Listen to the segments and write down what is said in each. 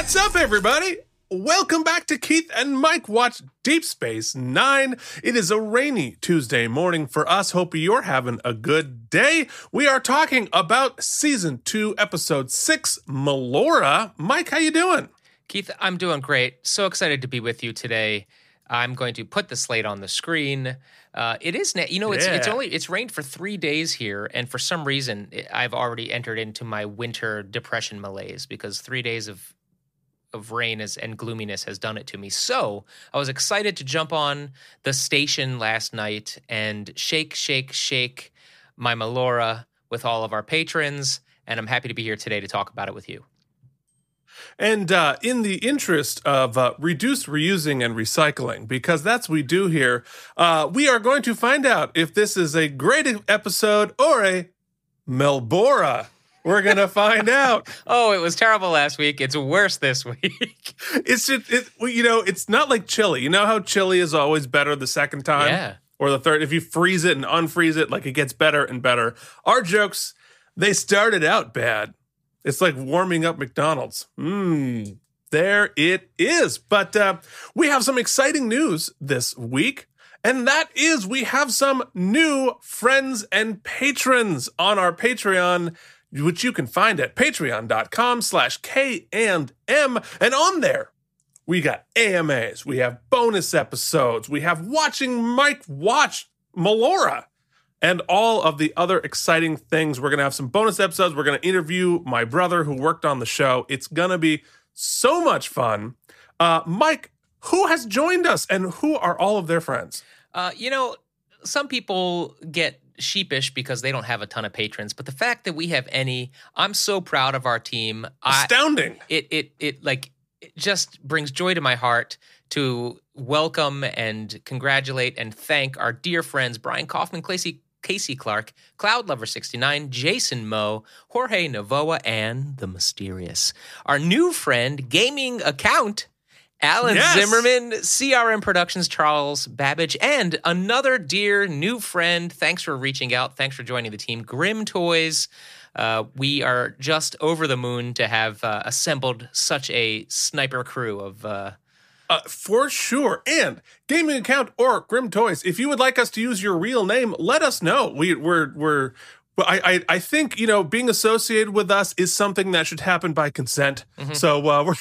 What's up, everybody? Welcome back to Keith and Mike Watch Deep Space Nine. It is a rainy Tuesday morning for us. Hope you're having a good day. We are talking about season two, episode six, Melora. Mike, how you doing? Keith, I'm doing great. So excited to be with you today. I'm going to put the slate on the screen. Uh, it is, na- you know, it's it's only it's rained for three days here, and for some reason, I've already entered into my winter depression malaise because three days of of rain is, and gloominess has done it to me. So I was excited to jump on the station last night and shake, shake, shake my Melora with all of our patrons, and I'm happy to be here today to talk about it with you. And uh, in the interest of uh, reduced reusing and recycling, because that's what we do here, uh, we are going to find out if this is a great episode or a Melbora. We're gonna find out. Oh, it was terrible last week. It's worse this week. It's just, it, well, you know, it's not like chili. You know how chili is always better the second time, Yeah. or the third. If you freeze it and unfreeze it, like it gets better and better. Our jokes, they started out bad. It's like warming up McDonald's. Mmm, there it is. But uh, we have some exciting news this week. And that is, we have some new friends and patrons on our Patreon, which you can find at patreon.com slash K and M. And on there, we got AMAs, we have bonus episodes, we have watching Mike watch Melora, and all of the other exciting things. We're going to have some bonus episodes. We're going to interview my brother who worked on the show. It's going to be so much fun. Uh, Mike, who has joined us and who are all of their friends? Uh, you know, some people get sheepish because they don't have a ton of patrons, but the fact that we have any, I'm so proud of our team. I, Astounding. it it it like it just brings joy to my heart to welcome and congratulate and thank our dear friends Brian Kaufman, Casey Casey Clark, Cloud Lover 69, Jason Moe, Jorge Navoa, and the mysterious. Our new friend, gaming account, Alan Yes. Zimmerman, CRM Productions, Charles Babbage, and another dear new friend. Thanks for reaching out. Thanks for joining the team, Grim Toys. Uh, we are just over the moon to have uh, assembled such a sniper crew of. Uh, Uh, for sure. And gaming account or Grim Toys, if you would like us to use your real name, let us know. We, we're we're. I, I I think you know being associated with us is something that should happen by consent. So uh, we're.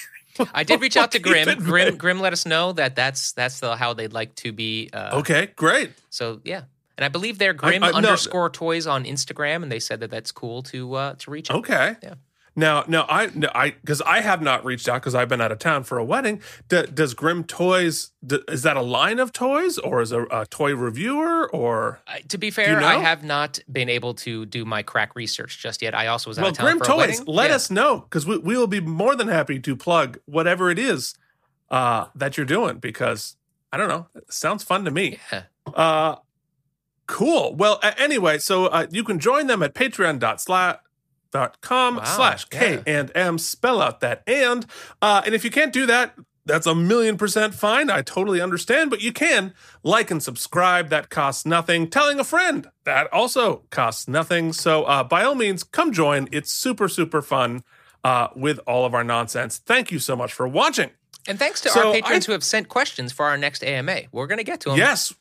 I did reach out to Grim. Grim. Grim, let us know that that's that's the, how they'd like to be. Uh, Okay, great. So yeah, and I believe they're Grim I- no. underscore Toys on Instagram, and they said that that's cool to uh, to reach. out. Okay. Yeah. Now, now I, no, I, because I have not reached out because I've been out of town for a wedding. D- does Grim Toys? D- is that a line of toys, or is a, a toy reviewer, or? Uh, to be fair, know? I have not been able to do my crack research just yet. I also was out Well, of town Grim for a Toys, wedding. let Yeah. us know because we, we will be more than happy to plug whatever it is uh, that you're doing because I don't know, it sounds fun to me. Yeah. Uh, cool. Well, a- anyway, so uh, you can join them at Patreon dot com Wow, slash K yeah. and M. Spell out that and. Uh, and if you can't do that, that's a million percent fine. I totally understand, but you can like and subscribe. That costs nothing. Telling a friend that also costs nothing. So uh, by all means, come join. It's super super fun uh, with all of our nonsense. Thank you so much for watching. And thanks to So our patrons I- who have sent questions for our next AMA. We're to get to them. Yes,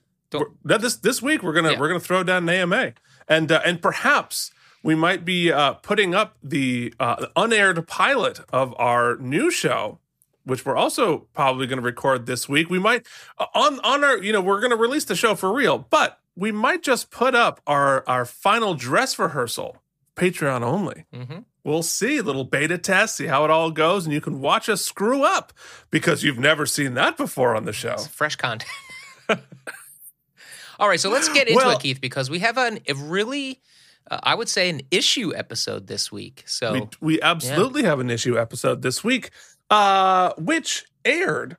this this week we're gonna Yeah. we're gonna throw down an AMA, and uh, and perhaps we might be uh, putting up the uh, unaired pilot of our new show, which we're also probably going to record this week. We might uh, on on our you know we're going to release the show for real, but we might just put up our our final dress rehearsal, Patreon only. Mhm. We'll see, little beta test, see how it all goes, and you can watch us screw up because you've never seen that before on the show. It's fresh content. All right, so let's get into Well- it, Keith, because we have an, a really, uh, I would say, an issue episode this week. So We, we absolutely have an issue episode this week, uh, which aired.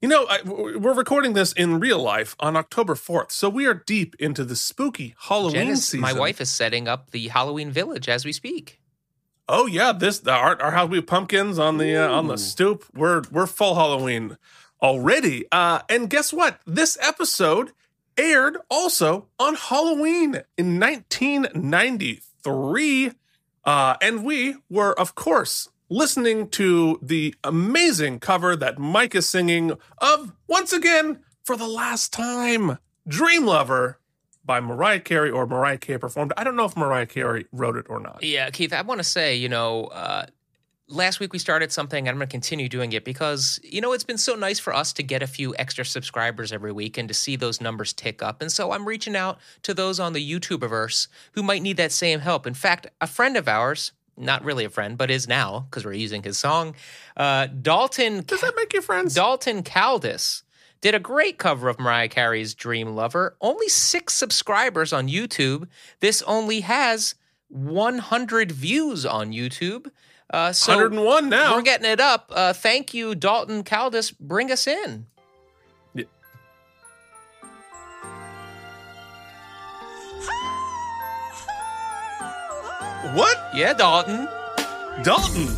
You know, I, we're recording this in real life on October 4th, so we are deep into the spooky Halloween season. my wife is setting up the Halloween village as we speak. Oh yeah, this the our, our house we have pumpkins on the uh, on the stoop. We're we're full Halloween already. Uh, and guess what? This episode aired also on Halloween in 1993. Uh, and we were, of course, listening to the amazing cover that Mike is singing of, once again, for the last time, Dream Lover by Mariah Carey or Mariah Carey performed. I don't know if Mariah Carey wrote it or not. Yeah, Keith, I want to say, you know, uh, last week we started something and I'm going to continue doing it because, you know, it's been so nice for us to get a few extra subscribers every week and to see those numbers tick up. And so I'm reaching out to those on the YouTuberverse who might need that same help. In fact, a friend of ours, not really a friend, but is now because we're using his song, uh, Dalton. Does that make you friends? Dalton Caldis did a great cover of Mariah Carey's Dream Lover. Only six subscribers on YouTube. This only has 100 views on YouTube. Uh, so 101 now. We're getting it up. Uh, thank you, Dalton Caldis. Bring us in. Yeah. What? Yeah, Dalton. Dalton.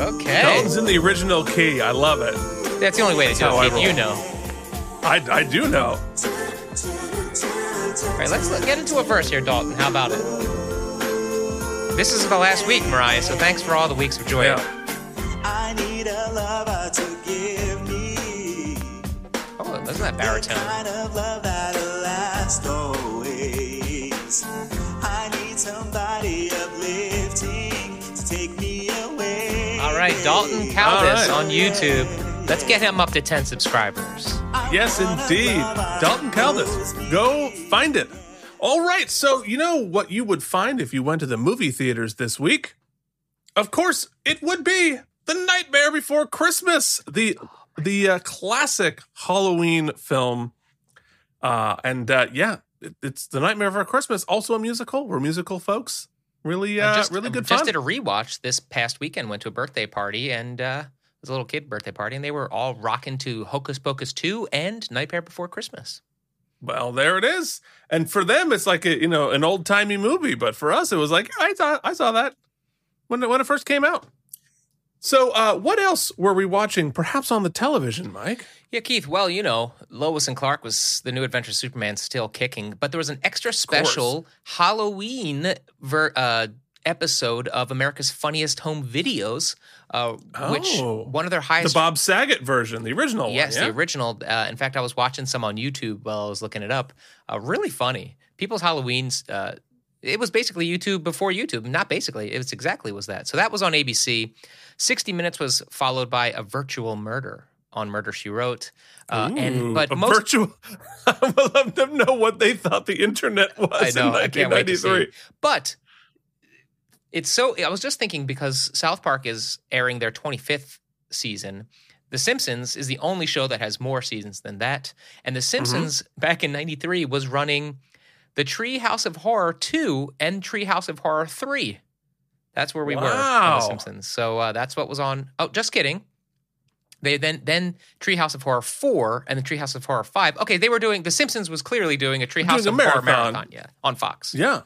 Okay. Dalton's in the original key. I love it. That's the only way to do it, Keith. You know. I, I do know. All right, let's get into a verse here, Dalton. How about it? This is the last week, Mariah, so thanks for all the weeks of joy. Yeah. I need a lover to give me Oh, isn't that the baritone? kind of love that'll last always. I need somebody uplifting to take me away. All right, Dalton All Caldis right. on YouTube. Let's get him up to 10 subscribers. Yes, indeed. Dalton Caldis. Go find it. All right. So, you know what you would find if you went to the movie theaters this week? Of course, it would be The Nightmare Before Christmas, the the uh, classic Halloween film. Uh, and uh, yeah, it, it's The Nightmare Before Christmas, also a musical. We're musical folks. Really, uh, just, really I good just fun. did a rewatch this past weekend. Went to a birthday party and uh, it was a little kid birthday party, and they were all rocking to Hocus Pocus 2 and Nightmare Before Christmas. Well, there it is. And for them, it's like a you know an old timey movie, but for us, it was like I saw I saw that when it, when it first came out. So, uh, what else were we watching? Perhaps on the television, Mike. Yeah, Keith. Well, you know, Lois and Clark was the new Adventure of Superman still kicking, but there was an extra special Halloween ver- uh, episode of America's Funniest Home Videos, uh, which Oh. one of their highest. The. Bob Saget version, the original yes, one. the Yeah? original. Uh, in fact, I was watching some on YouTube while I was looking it up. Uh, really funny. People's Halloweens. Uh, it was basically YouTube before YouTube. Not basically. It was exactly was that. So that was on ABC. 60 Minutes was followed by a virtual murder on Murder She Wrote. Uh, Ooh, and but most virtual. I would love to know what they thought the internet was I know. in I can't wait to see. 1993. But it's so. I was just thinking because South Park is airing their 25th season. The Simpsons is the only show that has more seasons than that. And The Simpsons back in 93 was running the Tree House of Horror 2 and Tree House of Horror 3. That's where we were on Wow. The Simpsons. So uh, that's what was on. Oh, just kidding. They then then Treehouse of Horror 4 and the Treehouse of Horror 5. Okay, they were doing The Simpsons was clearly doing a Treehouse of a Horror marathon. marathon, yeah, on Fox. Yeah.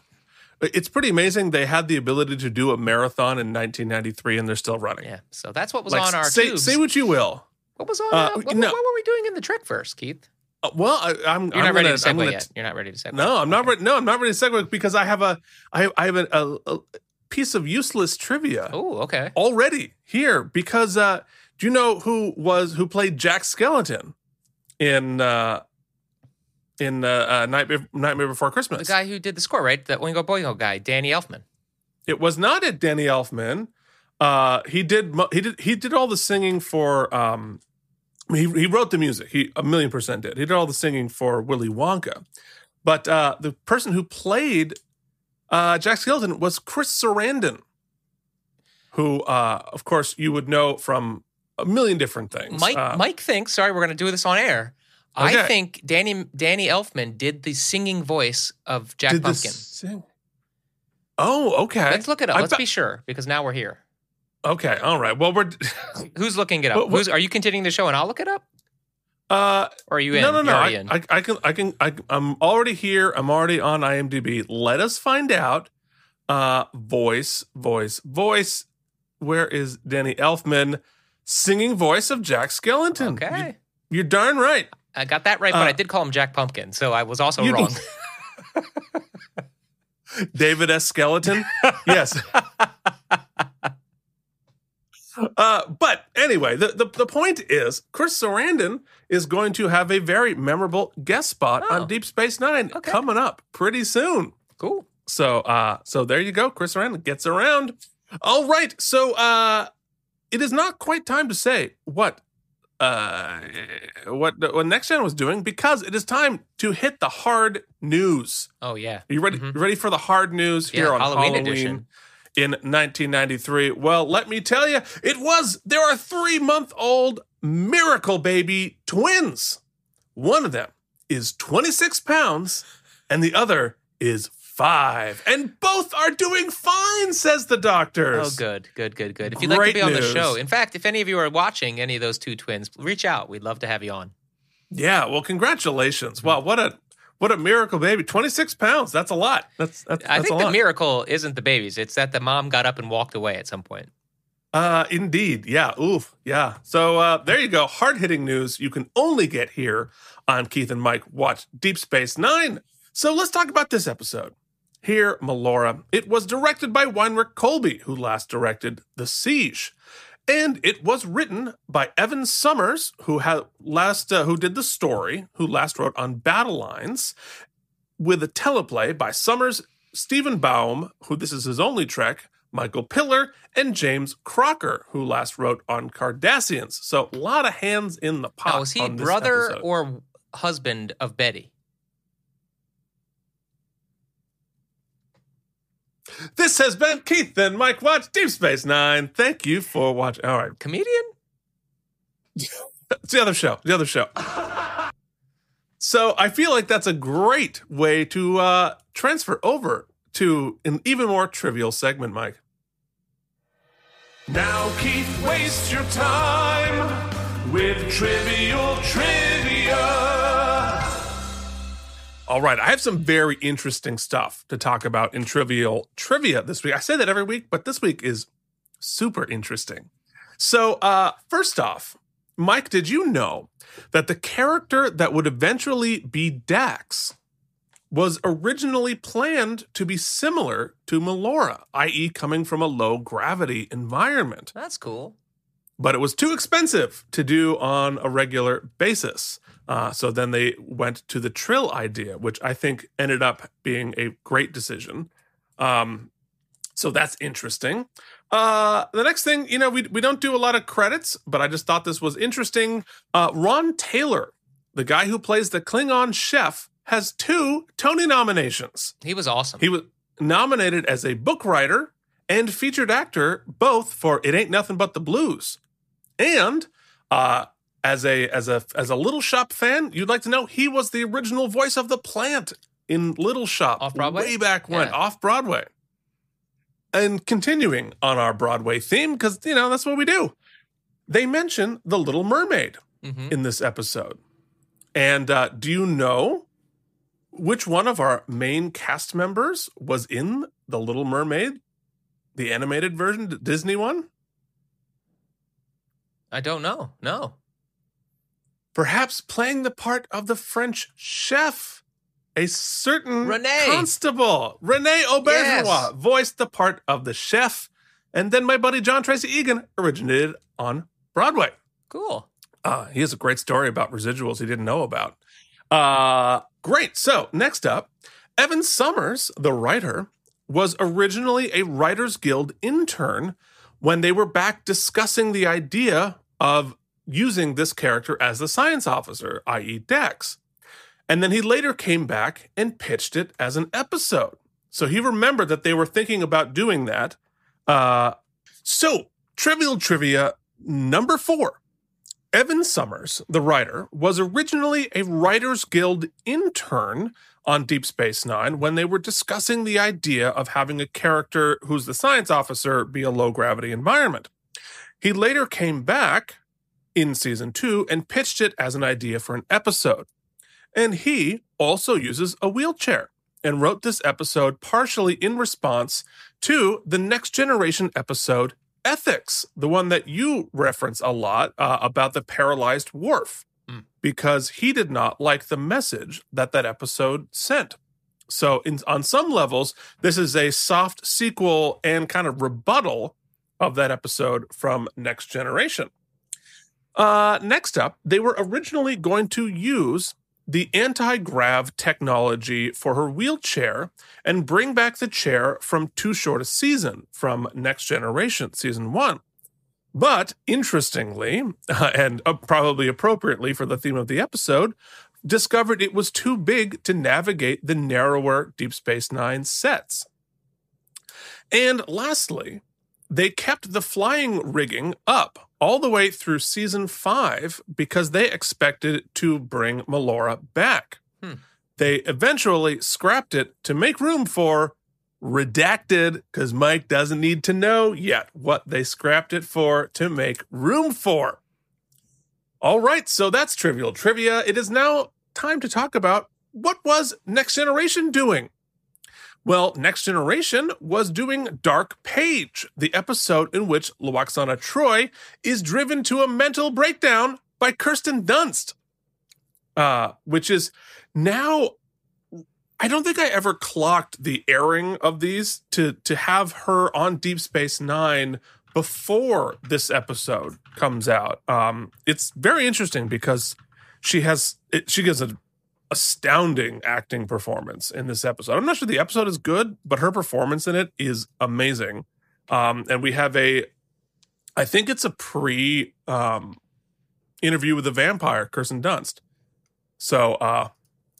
It's pretty amazing. They had the ability to do a marathon in 1993 and they're still running. Yeah. So that's what was Like, on our say, tubes. say what you will. what was on? uh, Uh, what, no. what were we doing in the trick first, Keith? Uh, well, I, I'm, You're I'm not ready gonna, to I'm segue yet. You're not ready to segue. No, I'm not Okay. ready. No, I'm not ready to segue because I have a I I have a, a, a piece of useless trivia Oh, okay. already here because uh, do you know who was who played Jack Skellington in uh, in uh, uh, Nightmare Nightmare Before Christmas. The guy who did the score, right? That Oingo Boingo guy, Danny Elfman. It was not at Danny Elfman. Uh, he did he did he did all the singing for um, he he wrote the music. He a million percent did. He did all the singing for Willy Wonka. But uh, the person who played uh, Jack Skellington was Chris Sarandon, who uh, of course you would know from a million different things. Mike Uh, Mike thinks. Sorry, we're going to do this on air. I think Danny Danny Elfman did the singing voice of Jack did Pumpkin. sing- Oh, okay. Let's look it up. I Let's bet- be sure because now we're here. Okay, all right. Well, we're Who's looking it up? What- what- Who's are you continuing the show and I'll look it up? uh, Or are you in? No, no, no. I. I, I can, I can, I, I'm already here. I'm already on IMDb. Let us find out. Uh, voice, voice, voice. Where is Danny Elfman singing voice of Jack Skellington? okay. You, are darn right. I got that right, but Uh, I did call him Jack Pumpkin, so I was also wrong. David S. Skeleton. yes. Uh, but anyway, the, the, the point is Chris Sarandon is going to have a very memorable guest spot Oh. on Deep Space Nine Okay. coming up pretty soon. Cool. So uh so there you go. Chris Sarandon gets around. All right. So uh it is not quite time to say what uh what what next gen was doing because it is time to hit the hard news. Oh yeah. Are you ready Mhm. ready for the hard news here Yeah, on Halloween Halloween, edition. in 1993? Well, let me tell you, it was there are 3-month-old miracle baby twins. One of them is 26 pounds and the other is 5. And both are doing fine, says the doctors. Oh, good, good, good, good. If you'd like to be on news. the show, in fact, if any of you are watching any of those two twins, reach out. We'd love to have you on. Yeah, well, congratulations. Wow, what a what a miracle baby. 26 pounds. That's a lot. That's that's, I think a the miracle isn't the babies; it's that the mom got up and walked away at some point. Uh, indeed. Yeah. Oof. Yeah. So uh, there you go. Hard hitting news you can only get here on Keith and Mike Watch Deep Space Nine. So let's talk about this episode. Here, Melora. It was directed by Winrich Kolbe, who last directed The Siege. And it was written by Evan Somers, who had last uh, who did the story, who last wrote on Battle Lines, with a teleplay by Somers, Stephen Baum, who this is his only trek, Michael Piller, and James Crocker, who last wrote on Cardassians. So a lot of hands in the pot. Now, was he brother episode. or husband of Betty? This has been Keith and Mike Watch Deep Space Nine. Thank you for watching. All right, Comedian? it's the other show. The other show. So I feel like that's a great way to uh, transfer over to an even more trivial segment, Mike. Now, Keith, waste your time with trivial trivia. All right, I have some very interesting stuff to talk about in trivial trivia this week. I say that every week, but this week is super interesting. So, uh, first off, Mike, did you know that the character that would eventually be Dax was originally planned to be similar to Melora, i.e., coming from a low gravity environment? That's cool. but it was too expensive to do on a regular basis. Uh, so then they went to the Trill idea, which I think ended up being a great decision. Um, so that's interesting. Uh, the next thing, you know, we, we don't do a lot of credits, but I just thought this was interesting. Uh, Ron Taylor, the guy who plays the Klingon chef, has two Tony nominations. He was awesome. He was nominated as a book writer and featured actor, both for "It Ain't Nothing But the Blues," and uh, as a as a as a Little Shop fan, you'd like to know he was the original voice of the plant in Little Shop Off-Broadway? way back when, Yeah. off Broadway. And continuing on our Broadway theme, because you know that's what we do. They mention the Little Mermaid Mhm. in this episode. And uh, do you know which one of our main cast members was in The Little Mermaid, the animated version, the Disney one? I don't know. No. Perhaps playing the part of the French chef, a certain Rene. constable. Rene Auberjonois Yes. voiced the part of the chef. And then my buddy John Treacy Egan originated on Broadway. Cool. Uh, he has a great story about residuals he didn't know about. Uh, great. So, next up, Evan Somers, the writer, was originally a Writers Guild intern when they were back discussing the idea of using this character as the science officer, i.e., Dex. And then he later came back and pitched it as an episode. So he remembered that they were thinking about doing that. Uh, so, trivial trivia number four. Evan Somers, the writer, was originally a Writers Guild intern on Deep Space Nine when they were discussing the idea of having a character who's the science officer be a low gravity environment. He later came back in season two and pitched it as an idea for an episode. And he also uses a wheelchair and wrote this episode partially in response to the Next Generation episode Ethics, the one that you reference a lot uh, about the paralyzed Worf, Mm. because he did not like the message that that episode sent. So, in, on some levels, this is a soft sequel and kind of rebuttal of that episode from Next Generation. Uh, next up, they were originally going to use the anti grav technology for her wheelchair and bring back the chair from Too Short a Season from Next Generation Season 1. But interestingly, and probably appropriately for the theme of the episode, discovered it was too big to navigate the narrower Deep Space Nine sets. And lastly, they kept the flying rigging up all the way through season five because they expected to bring Melora back. Hmm. They eventually scrapped it to make room for redacted because Mike doesn't need to know yet what they scrapped it for to make room for. All right, so that's trivial trivia. It is now time to talk about what was Next Generation doing? Well, Next Generation was doing Dark Page, the episode in which Lwaxana Troi is driven to a mental breakdown by Kirsten Dunst, uh, which is now. I don't think I ever clocked the airing of these to to have her on Deep Space Nine before this episode comes out. Um, it's very interesting because she has it, she gives an astounding acting performance in this episode. I'm not sure the episode is good, but her performance in it is amazing. Um, and we have a, I think it's a pre um, interview with the vampire, Kirsten Dunst. So uh,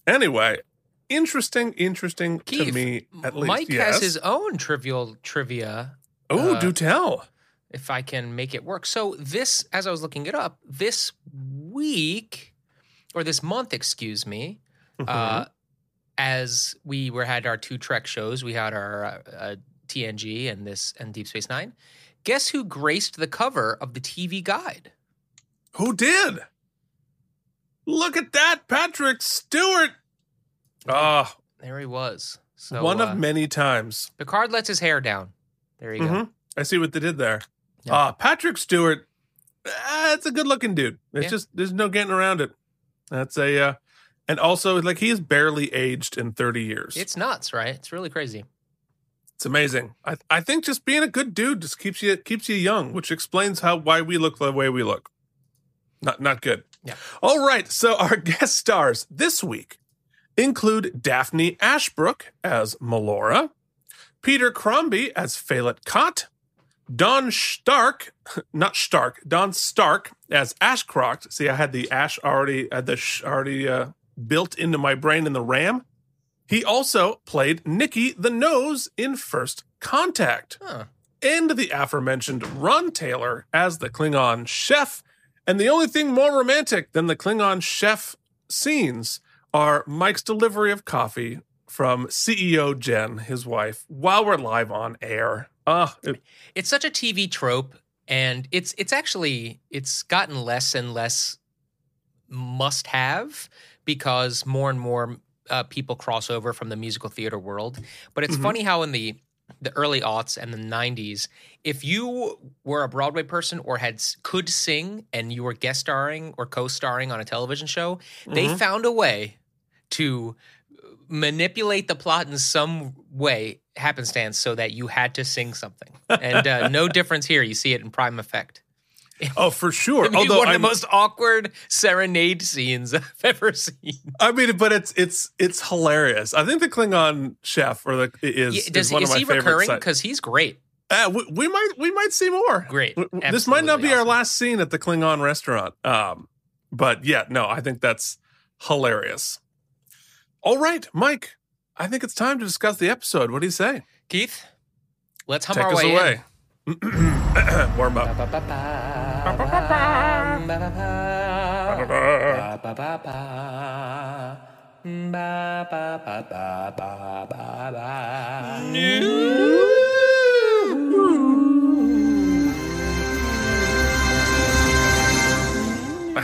anyway, interesting, interesting to me at least. Mike yes. has his own trivial trivia. Oh, uh, do tell. if I can make it work. So this, as I was looking it up, this week or this month, excuse me, Mm-hmm. uh, as we were had our two Trek shows, we had our uh, uh, TNG and this and Deep Space Nine. Guess who graced the cover of the TV guide? Who did? Look at that, Patrick Stewart. Ah, There he was. So one uh, of many times. Picard lets his hair down. There you go. Mhm. I see what they did there. Yeah. Ah, Patrick Stewart. That's a good looking dude. It's Yeah. just there's no getting around it. That's a uh, and also like he is barely aged in 30 years. It's, nuts, right? It's really crazy. it's amazing. I I think just being a good dude just keeps you keeps you young, which explains how why we look the way we look. Not not good. Yeah. All right. So our guest stars this week include Daphne Ashbrook as Melora, Peter Crombie as Fallit Kot, Don Stark, not Stark, Don Stark as Ashcroft. See, I had the Ash already, uh, the sh already uh, built into my brain in the RAM. He also played Nikki the Nose in First Contact Huh. and the aforementioned Ron Taylor as the Klingon chef. And the only thing more romantic than the Klingon chef scenes are Mike's delivery of coffee from CEO Jen, his wife, while we're live on air. Ah, it- It's such a TV trope, and it's it's actually it's gotten less and less must have because more and more uh, people cross over from the musical theater world. But it's Mhm. funny how in the the early aughts and the 90s if you were a broadway person or had could sing and you were guest starring or co-starring on a television show they Mhm. found a way to manipulate the plot in some way happenstance so that you had to sing something and uh, no difference here you see it in prime effect oh, for sure. Although one of I'm- the most awkward serenade scenes I've ever seen. I mean, but it's it's it's hilarious. I think the Klingon chef or the is, Yeah, is one is of my he favorite recurring? Because he's great. Uh, we, we might we might see more. Great. This might not be Absolutely our last scene at the Klingon restaurant. Um, but yeah, no, I think that's hilarious. All right, Mike. I think it's time to discuss the episode. What do you say? Keith, let's hum Take our us way in. Warm up. I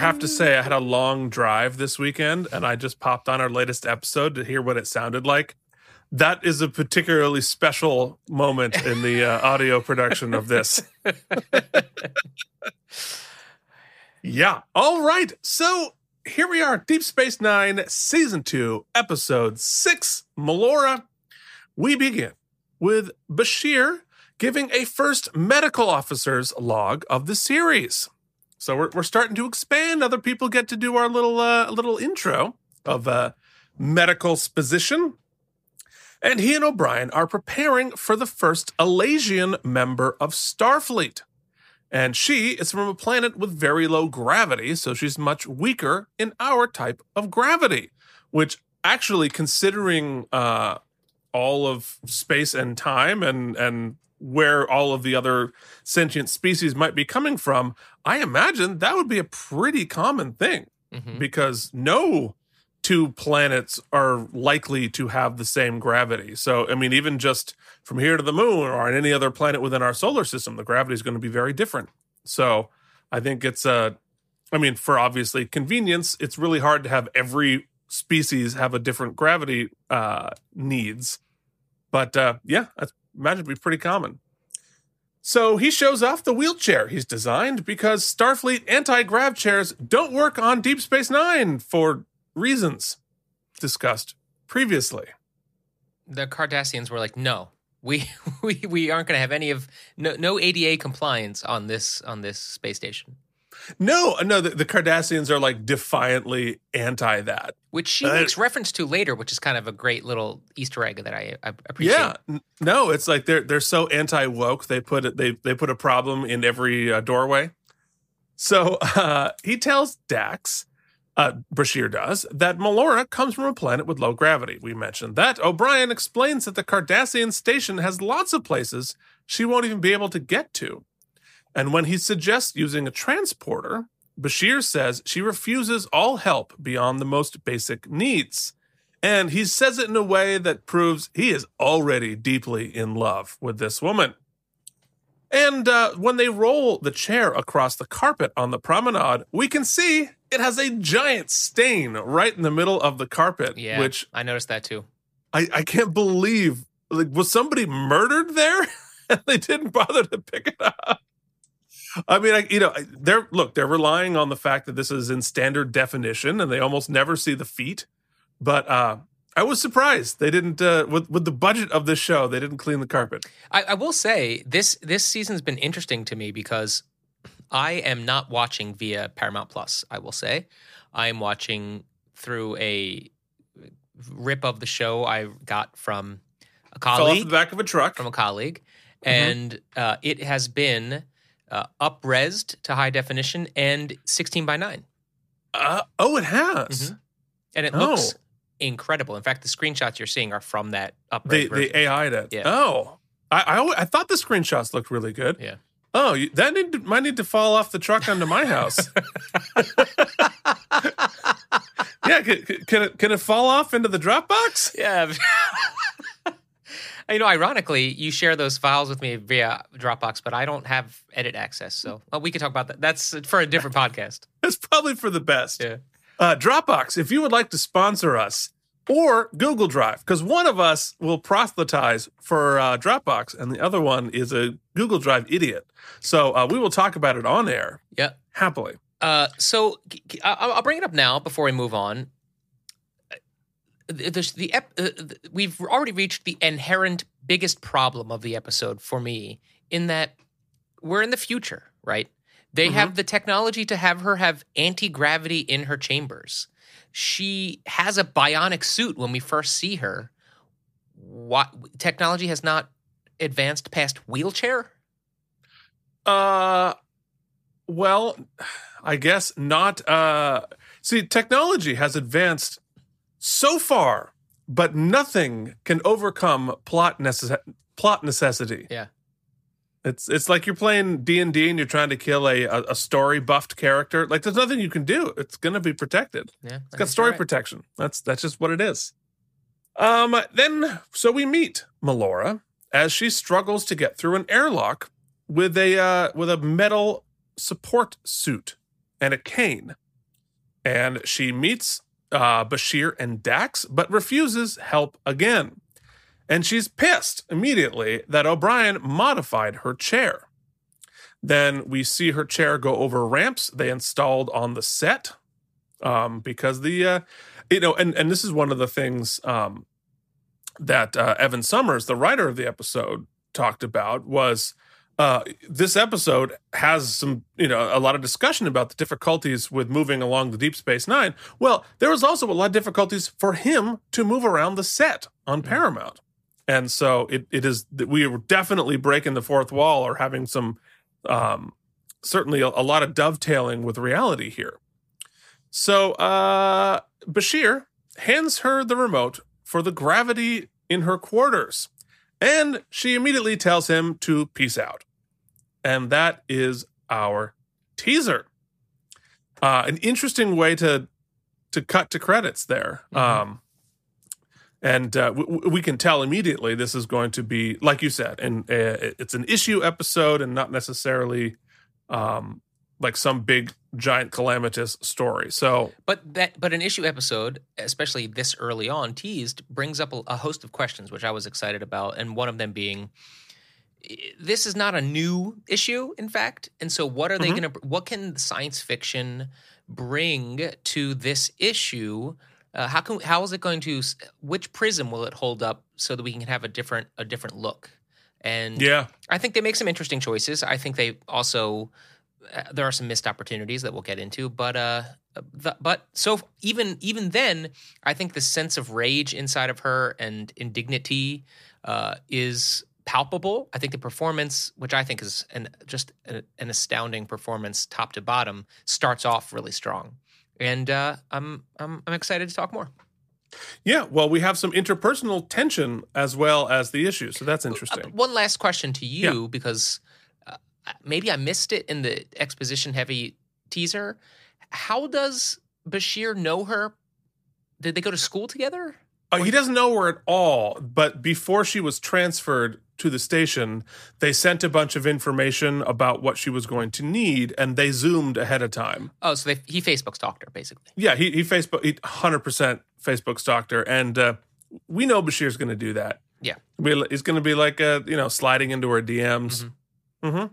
have to say, I had a long drive this weekend, and I just popped on our latest episode to hear what it sounded like. That is a particularly special moment in the uh, audio production of this. yeah. All right. So here we are, Deep Space Nine, Season 2, Episode 6, Melora. We begin with Bashir giving a first medical officer's log of the series. So we're, we're starting to expand. Other people get to do our little uh, little intro of uh, medical exposition. And he and O'Brien are preparing for the first Elaysian member of Starfleet. And she is from a planet with very low gravity, so she's much weaker in our type of gravity, which actually, considering uh, all of space and time and, and where all of the other sentient species might be coming from, I imagine that would be a pretty common thing Mhm. because no two planets are likely to have the same gravity. So, I mean, even just from here to the moon or on any other planet within our solar system, the gravity is going to be very different. So, I think it's a, I mean, for obviously convenience, it's really hard to have every species have a different gravity uh, needs. But uh, yeah, I imagine it'd be pretty common. So he shows off the wheelchair he's designed because Starfleet anti grav chairs don't work on Deep Space Nine for reasons discussed previously. The Cardassians were like, no, we we, we aren't going to have any of no, no ADA compliance on this on this space station, No, no, the, the Cardassians are like defiantly anti that. which she Uh, makes reference to later, which is kind of a great little Easter egg that I, I appreciate. Yeah, no, it's like they're they're so anti woke. They put they they put a problem in every uh, doorway. So uh, he tells Dax, uh, Bashir does, that Melora comes from a planet with low gravity. We mentioned that. O'Brien explains that the Cardassian station has lots of places she won't even be able to get to. And when he suggests using a transporter, Bashir says she refuses all help beyond the most basic needs. And he says it in a way that proves he is already deeply in love with this woman. And uh, when they roll the chair across the carpet on the promenade, we can see it has a giant stain right in the middle of the carpet, Yeah, which I noticed that too. I, I can't believe. Like, was somebody murdered there? and they didn't bother to pick it up. I mean, I, you know, they're look, they're relying on the fact that this is in standard definition, and they almost never see the feet. But uh, I was surprised they didn't uh, with with the budget of this show, they didn't clean the carpet. I, I will say this this season's been interesting to me because I am not watching via Paramount Plus. I will say I am watching through a rip of the show I got from a Fell off colleague the back of a truck. from a colleague, Mm-hmm. and uh, it has been uh, upresed to high definition and 16 by 9 Uh, oh, it has. Mhm. and it Oh. looks incredible in fact the screenshots you're seeing are from that They The, version. they AI that. Yeah. Oh, I, I I thought the screenshots looked really good. Yeah. Oh, you, that need to, might need to fall off the truck onto my house. yeah, can, can it can it fall off into the Dropbox? Yeah. you know, ironically, you share those files with me via Dropbox, but I don't have edit access. So well, we could talk about that. That's for a different podcast. That's probably for the best. Yeah. Uh, Dropbox, if you would like to sponsor us, or Google Drive, because one of us will proselytize for uh, Dropbox, and the other one is a Google Drive idiot. So uh, we will talk about it on air Yeah. happily. Uh, so g- g- I- I'll I'll bring it up now before we move on. The, the, ep- uh, we've already reached the inherent biggest problem of the episode for me in that we're in the future, right? They Mhm. have the technology to have her have anti gravity in her chambers. She has a bionic suit when we first see her. What technology has not advanced past wheelchair? Uh, well, I guess not. Uh, see, technology has advanced so far, but nothing can overcome plot necess- plot necessity. Yeah. It's it's like you're playing D and D and you're trying to kill a, a a story buffed character. Like there's nothing you can do. It's gonna be protected. Yeah, It's got story protection. That's that's just what it is. Um. Then so we meet Melora as she struggles to get through an airlock with a uh, with a metal support suit and a cane, and she meets uh, Bashir and Dax, but refuses help again. And she's pissed immediately that O'Brien modified her chair. Then we see her chair go over ramps they installed on the set. um, because the uh, you know, and and this is one of the things um, that uh, Evan Somers, the writer of the episode, talked about was. Uh, this episode has some, you know, a lot of discussion about the difficulties with moving along the Deep Space Nine. Well, there was also a lot of difficulties for him to move around the set on Paramount, and so it, it is we were definitely breaking the fourth wall or having some, um, certainly a, a lot of dovetailing with reality here. So uh, Bashir hands her the remote for the gravity in her quarters, and she immediately tells him to peace out. And that is our teaser. Uh, an interesting way to to cut to credits there. Um, and uh, w- we can tell immediately this is going to be, like you said, and uh, it's an issue episode and not necessarily um, like some big giant calamitous story. So But that, but an issue episode, especially this early on, teased brings up a, a host of questions, which I was excited about, and one of them being, this is not a new issue, in fact, and so what are they Mhm. going to? What can science fiction bring to this issue? Uh, how can how is it going to? Which prism will it hold up so that we can have a different a different look? And yeah, I think they make some interesting choices. I think they also uh, there are some missed opportunities that we'll get into, but uh, the, but so even even then, I think the sense of rage inside of her and indignity uh, is palpable. I think the performance, which I think is an just a, an astounding performance, top to bottom, starts off really strong, and uh, I'm I'm I'm excited to talk more. yeah. Well, we have some interpersonal tension as well as the issue, so that's Uh, interesting. one last question to you because uh, maybe I missed it in the exposition heavy teaser. How does Bashir know her? Did they go to school together? Uh, he doesn't know her at all, but before she was transferred to the station, they sent a bunch of information about what she was going to need, and they zoomed ahead of time. Oh, so they, he Facebook stalked her basically. Yeah, he he Facebook he hundred percent Facebook stalked her, and uh, we know Bashir's going to do that. Yeah. He's going to be like uh, you know sliding into her DMs. hmm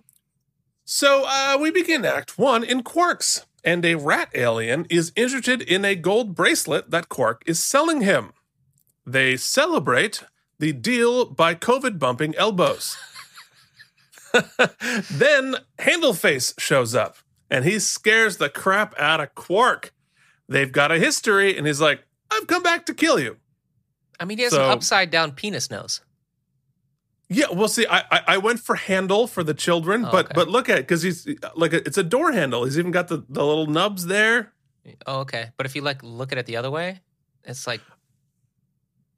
So uh, we begin Act One in Quarks, and a rat alien is interested in a gold bracelet that Quark is selling him. They celebrate the deal by COVID bumping elbows. then Handleface shows up, and he scares the crap out of Quark. They've got a history, and he's like, "I've come back to kill you." I mean, he has So- an upside down penis nose. Yeah, well, see, I I, I went for handle for the children, Oh, but okay. but look at because he's like a, it's a door handle. He's even got the the little nubs there. Oh, okay. But if you like look at it the other way, it's like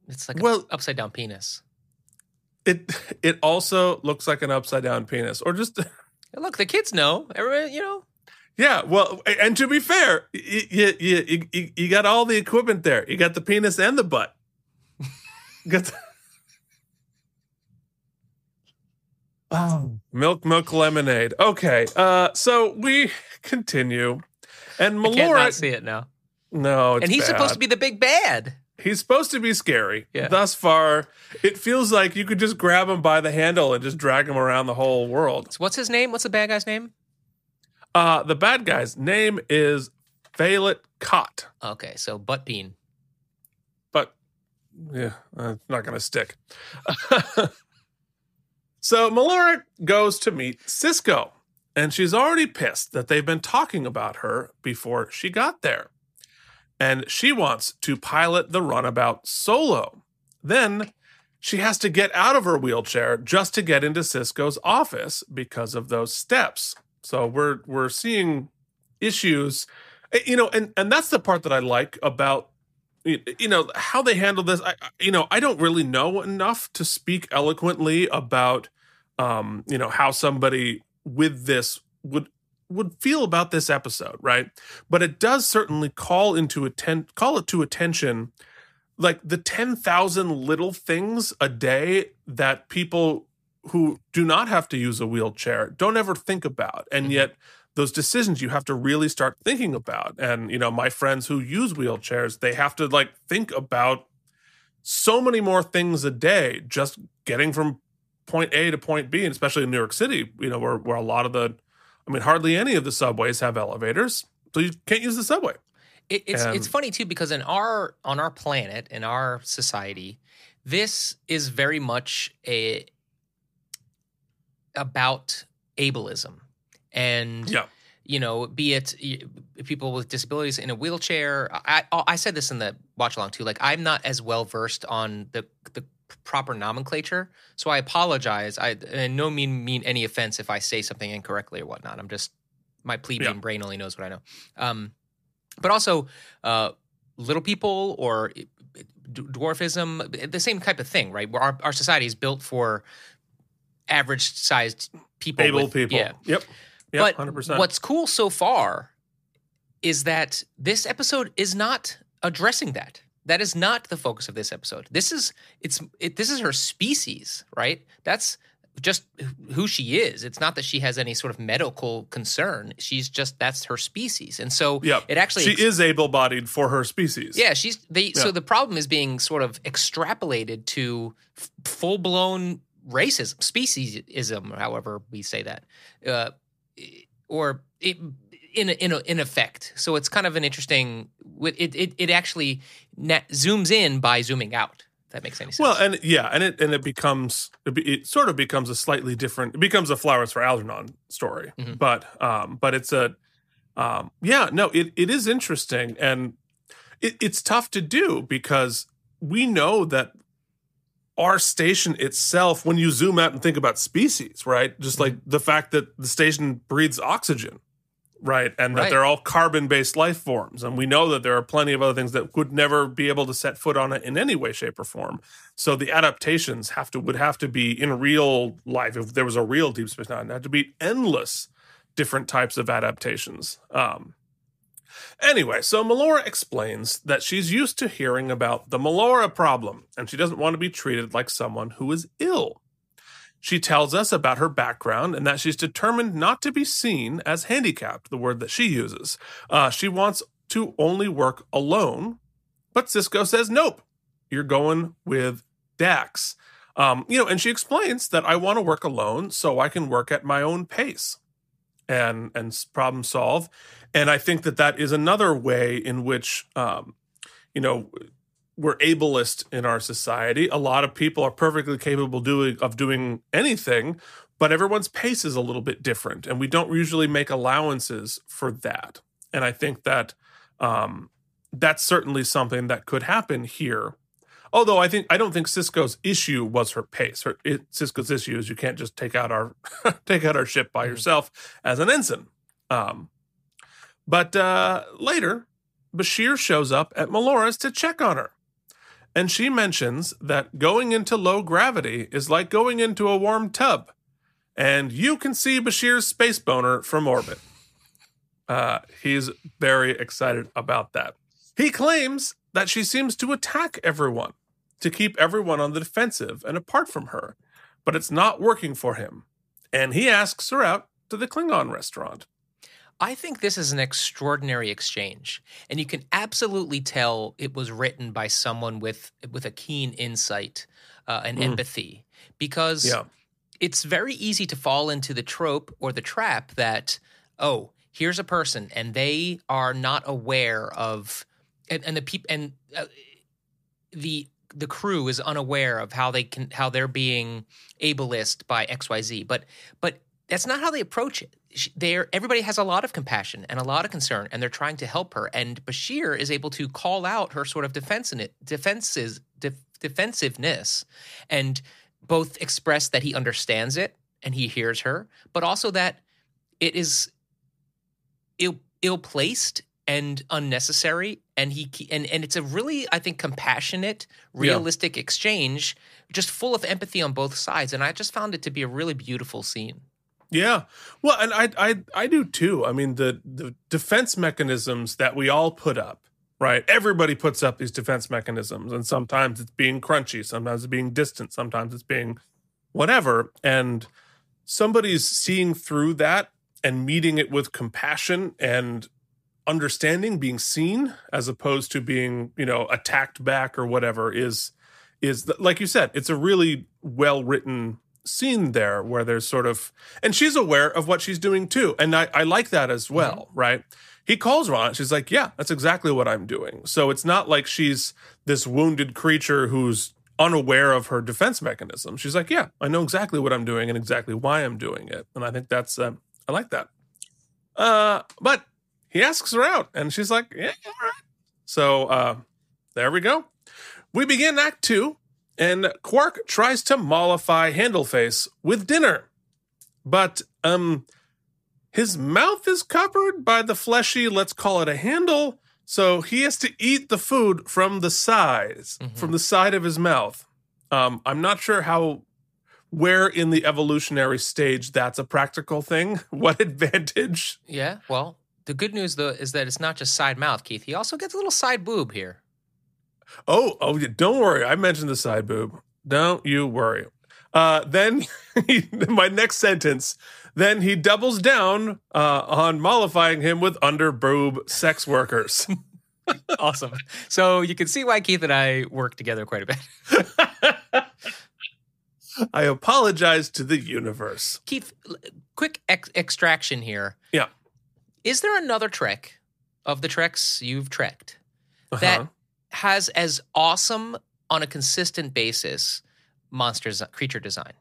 it's like Well- an upside down penis. It it also looks like an upside down penis, or just Look, the kids know. Everybody, you know. yeah. Well, and to be fair, you you you, you, you got all the equipment there. You got the penis and the butt. got the, oh, milk milk lemonade. Okay, uh, so we continue, and Melora. I can't not see it now. No, it's and he's supposed to be the big bad. He's supposed to be scary. Yeah. Thus far, it feels like you could just grab him by the handle and just drag him around the whole world. So what's his name? What's the bad guy's name? Uh, the bad guy's name is Fallit Kot, Okay, so butt bean. but yeah, uh, it's not going to stick. so Melora goes to meet Sisko, and she's already pissed that they've been talking about her before she got there. And she wants to pilot the runabout solo. Then she has to get out of her wheelchair just to get into Sisko's office because of those steps. So we're we're seeing issues Eh, you know and and that's the part that I like about you know how they handle this I I- you know I don't really know enough to speak eloquently about um you know how somebody with this would would feel about this episode right? But it does certainly call into atten- call it to attention like the 10,000 little things a day that people who do not have to use a wheelchair don't ever think about. And Mhm. yet those decisions you have to really start thinking about. And you know my friends who use wheelchairs they have to like think about so many more things a day just getting from point A to point B and especially in New York City you know where where a lot of the I mean hardly any of the subways have elevators so you can't use the subway It, it's And- it's funny too because in our on our planet in our society, this is very much a about ableism and Yeah. you know be it people with disabilities in a wheelchair I, I i said this in the watch along too like i'm not as well versed on the the proper nomenclature so i apologize i and no mean mean any offense if i say something incorrectly or whatnot i'm just my plebeian Yeah. brain only knows what i know um but also uh little people or d- dwarfism the same type of thing right where our, our society is built for average sized people Able with- people. yeah Yep. Yep. but Hundred percent. what's cool so far is that this episode is not addressing that. That is not the focus of this episode. This is it's it, this is her species, right? That's just who she is. It's not that she has any sort of medical concern. She's just that's her species, and so Yep. it actually she is able-bodied for her species. yeah, she's they. Yeah. So the problem is being sort of extrapolated to f- full blown racism, speciesism, however we say that, uh, or it, in a, in a, in effect. So it's kind of an interesting. It it it actually zooms in by zooming out. If that makes any sense. Well, and yeah, and it and it becomes it, be, it sort of becomes a slightly different. It becomes a flowers for Algernon story, Mhm. but um, but it's a um, yeah, no, it it is interesting, and it, it's tough to do because we know that our station itself, when you zoom out and think about species, right, just like the fact that the station breathes oxygen. Right. And that they're all carbon based life forms. And we know that there are plenty of other things that would never be able to set foot on it in any way, shape, or form. So the adaptations have to would have to be in real life. If there was a real Deep Space Nine, it had to be endless different types of adaptations. Um, anyway, so Melora explains that she's used to hearing about the Melora problem, and she doesn't want to be treated like someone who is ill. She tells us about her background and that she's determined not to be seen as handicapped, the word that she uses. Uh, she wants to only work alone, but Sisko says, nope, you're going with Dax. Um, you know, and she explains that I want to work alone so I can work at my own pace and and problem solve. And I think that that is another way in which, um, you know, we're ableist in our society. A lot of people are perfectly capable doing of doing anything, but everyone's pace is a little bit different, and we don't usually make allowances for that. And I think that um, that's certainly something that could happen here. Although I think I don't think Sisko's issue was her pace. Her it, Sisko's issue is you can't just take out our take out our ship by Mhm. yourself as an ensign. Um, but uh, later, Bashir shows up at Melora's to check on her. And she mentions that going into low gravity is like going into a warm tub. And you can see Bashir's space boner from orbit. Uh, he's very excited about that. He claims that she seems to attack everyone to keep everyone on the defensive and apart from her, but it's not working for him. And he asks her out to the Klingon restaurant. I think this is an extraordinary exchange, and you can absolutely tell it was written by someone with with a keen insight uh, and Mm. empathy, because Yeah. it's very easy to fall into the trope or the trap that oh, here's a person and they are not aware of, and, and the people and uh, the the crew is unaware of how they can how they're being ableist by XYZ, but but that's not how they approach it. They're everybody has a lot of compassion and a lot of concern, and they're trying to help her. And Bashir is able to call out her sort of defensive defenses def, defensiveness, and both express that he understands it and he hears her, but also that it is ill ill placed and unnecessary. And he and and it's a really I think compassionate, Yeah. realistic exchange, just full of empathy on both sides. And I just found it to be a really beautiful scene. Yeah. Well, and I I I do too. I mean, the the defense mechanisms that we all put up, right? Everybody puts up these defense mechanisms, and sometimes it's being crunchy, sometimes it's being distant, sometimes it's being whatever. And somebody's seeing through that and meeting it with compassion and understanding, being seen, as opposed to being, you know, attacked back or whatever is is the, like you said, it's a really well written scene there where there's sort of and she's aware of what she's doing too and i, I like that as well right he calls ron. She's like, "Yeah, that's exactly what I'm doing." So it's not like she's this wounded creature who's unaware of her defense mechanism. She's like, "Yeah, I know exactly what I'm doing and exactly why I'm doing it," and I think that's uh, I like that. Uh, but he asks her out, and she's like, "Yeah, all right." So uh, there we go. We begin Act Two, and Quark tries to mollify Handleface with dinner, but um, his mouth is covered by the fleshy, let's call it a handle. So he has to eat the food from the sides, from the side of his mouth. Um, I'm not sure how, where in the evolutionary stage that's a practical thing. What advantage? Yeah. Well, the good news though is that it's not just side mouth, Keith. He also gets a little side boob here. Oh, oh, yeah, don't worry. I mentioned the side boob. Don't you worry. Uh, then my next sentence. Then he doubles down uh, on mollifying him with under boob sex workers. Awesome. so you can see why Keith and I work together quite a bit. I apologize to the universe. Keith, quick ex- extraction here. Yeah. Is there another trek of the treks you've trekked Uh-huh. that has as awesome on a consistent basis monsters creature design?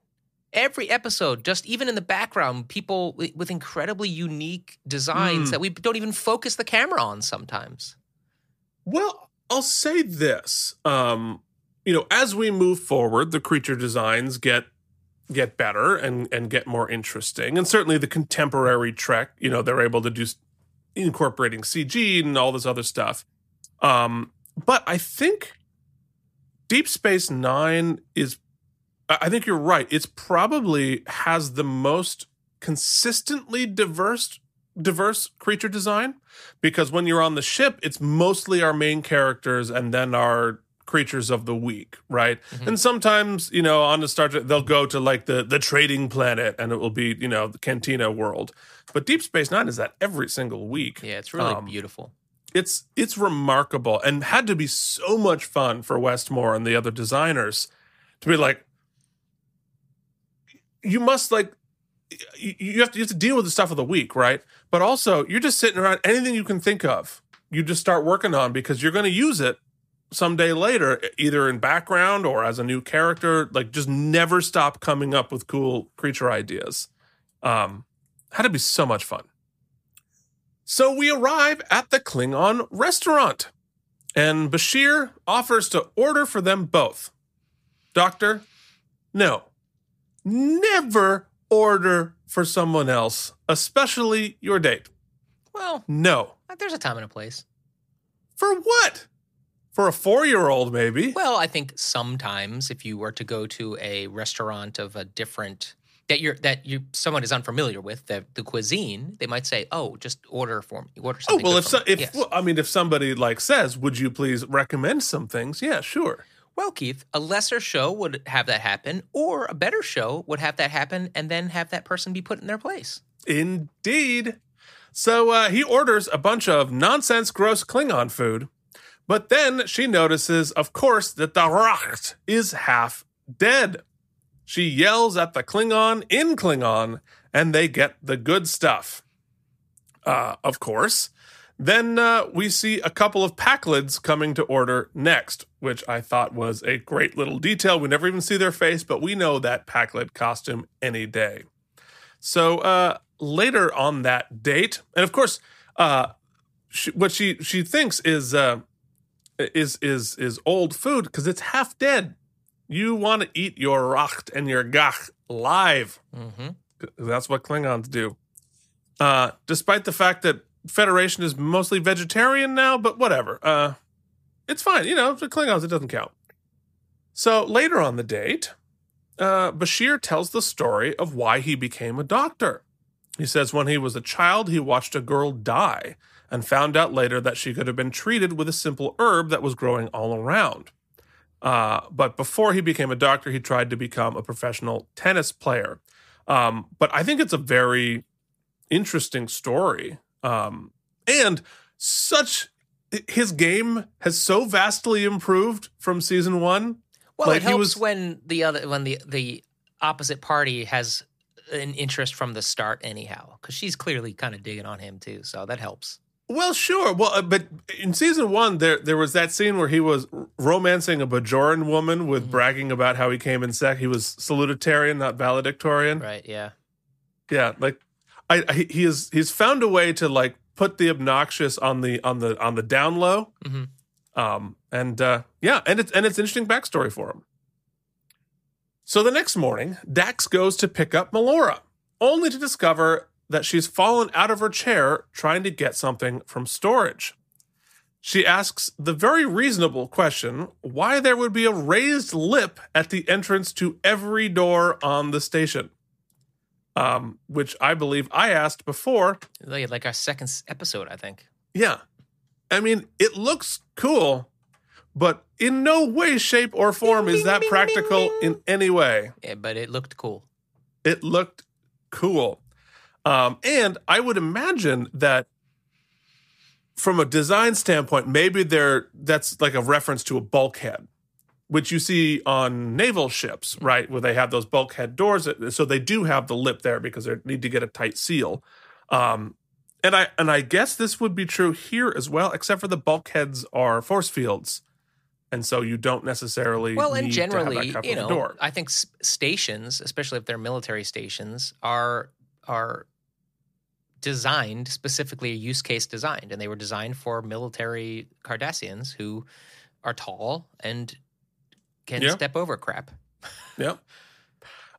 Every episode, just even in the background, people with incredibly unique designs Hmm. that we don't even focus the camera on sometimes. Well, I'll say this. Um, you know, as we move forward, the creature designs get get better and and get more interesting. And certainly the contemporary Trek, you know, they're able to do incorporating CG and all this other stuff. Um, but I think Deep Space Nine is I think you're right. It's probably has the most consistently diverse diverse creature design because when you're on the ship, it's mostly our main characters and then our creatures of the week, right? And sometimes, you know, on the Star Trek, they'll go to like the the trading planet and it will be, you know, the Cantina world. But Deep Space Nine is that every single week. Yeah, it's really Um, beautiful. It's it's remarkable and had to be so much fun for Westmore and the other designers to be like, you must like you have to you have to deal with the stuff of the week, right? But also, you're just sitting around anything you can think of, you just start working on because you're going to use it someday later, either in background or as a new character. Like, just never stop coming up with cool creature ideas. Um, had to be so much fun. So we arrive at the Klingon restaurant, and Bashir offers to order for them both. Doctor, no, never order for someone else, especially your date. Well, No. Uh, there's a time and a place. For what? For a four year old, maybe. Well, I think sometimes if you were to go to a restaurant of a different that you're that you someone is unfamiliar with the the cuisine, they might say, "Oh, just order for me. Order something." Oh well, if so, if Yes. well, I mean, if somebody like says, "Would you please recommend some things?" Yeah, sure. Well, Keith, a lesser show would have that happen, or a better show would have that happen, and then have that person be put in their place. Indeed. So uh, he orders a bunch of nonsense, gross Klingon food, but then she notices, of course, that the Racht is half dead. She yells at the Klingon in Klingon, and they get the good stuff. Uh, of course. Then uh, we see a couple of Pakleds coming to order next, which I thought was a great little detail. We never even see their face, but we know that Pakled costume any day. So uh, later on that date, and of course, uh, she, what she she thinks is uh, is is is old food because it's half dead. You want to eat your racht and your gagh live. Mm-hmm. That's what Klingons do. Uh, despite the fact that Federation is mostly vegetarian now, but whatever. Uh, it's fine. You know, the Klingons, it doesn't count. So later on the date, uh, Bashir tells the story of why he became a doctor. He says when he was a child, he watched a girl die and found out later that she could have been treated with a simple herb that was growing all around. Uh, but before he became a doctor, he tried to become a professional tennis player. Um, but I think it's a very interesting story. Um, and such his game has so vastly improved from season one. Well, Like, it he helps was- when the other when the the opposite party has an interest from the start, anyhow, because she's clearly kind of digging on him too. So that helps. Well, sure. Well, uh, but in season one, there there was that scene where he was romancing a Bajoran woman with Mm-hmm. bragging about how he came in sec. He was salutatorian, not valedictorian. Right. Yeah. Yeah, like I, I he is he's found a way to like put the obnoxious on the on the on the down low. Mhm. Um and uh yeah, and it's and it's interesting backstory for him. So the next morning, Dax goes to pick up Melora, only to discover that she's fallen out of her chair trying to get something from storage. She asks the very reasonable question why there would be a raised lip at the entrance to every door on the station um, which I believe I asked before. Like, our second episode, I think. Yeah. I mean, it looks cool, but in no way, shape, or form is that practical in any way. Yeah, but it looked cool. It looked cool. Um, and I would imagine that from a design standpoint, maybe there that's like a reference to a bulkhead, which you see on naval ships, right? Where they have those bulkhead doors. So they do have the lip there because they need to get a tight seal. Um, and I and I guess this would be true here as well, except for the bulkheads are force fields. And so you don't necessarily Well, and need to have that generally, you know. I think stations, especially if they're military stations, are are designed specifically a use case designed, and they were designed for military Cardassians who are tall and can Yeah. step over crap. Yeah.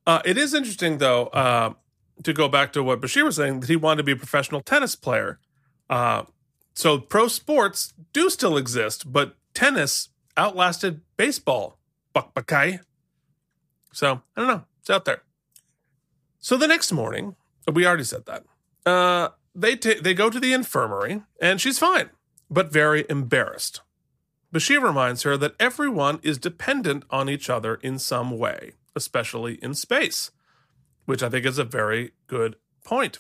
Uh, it is interesting, though, uh, to go back to what Bashir was saying, that he wanted to be a professional tennis player. Uh, so pro sports do still exist, but tennis outlasted baseball. Buck Bokai. So I don't know. It's out there. So the next morning, we already said that. Uh, they ta- they go to the infirmary, and she's fine, but very embarrassed. Bashir reminds her that everyone is dependent on each other in some way, especially in space, which I think is a very good point.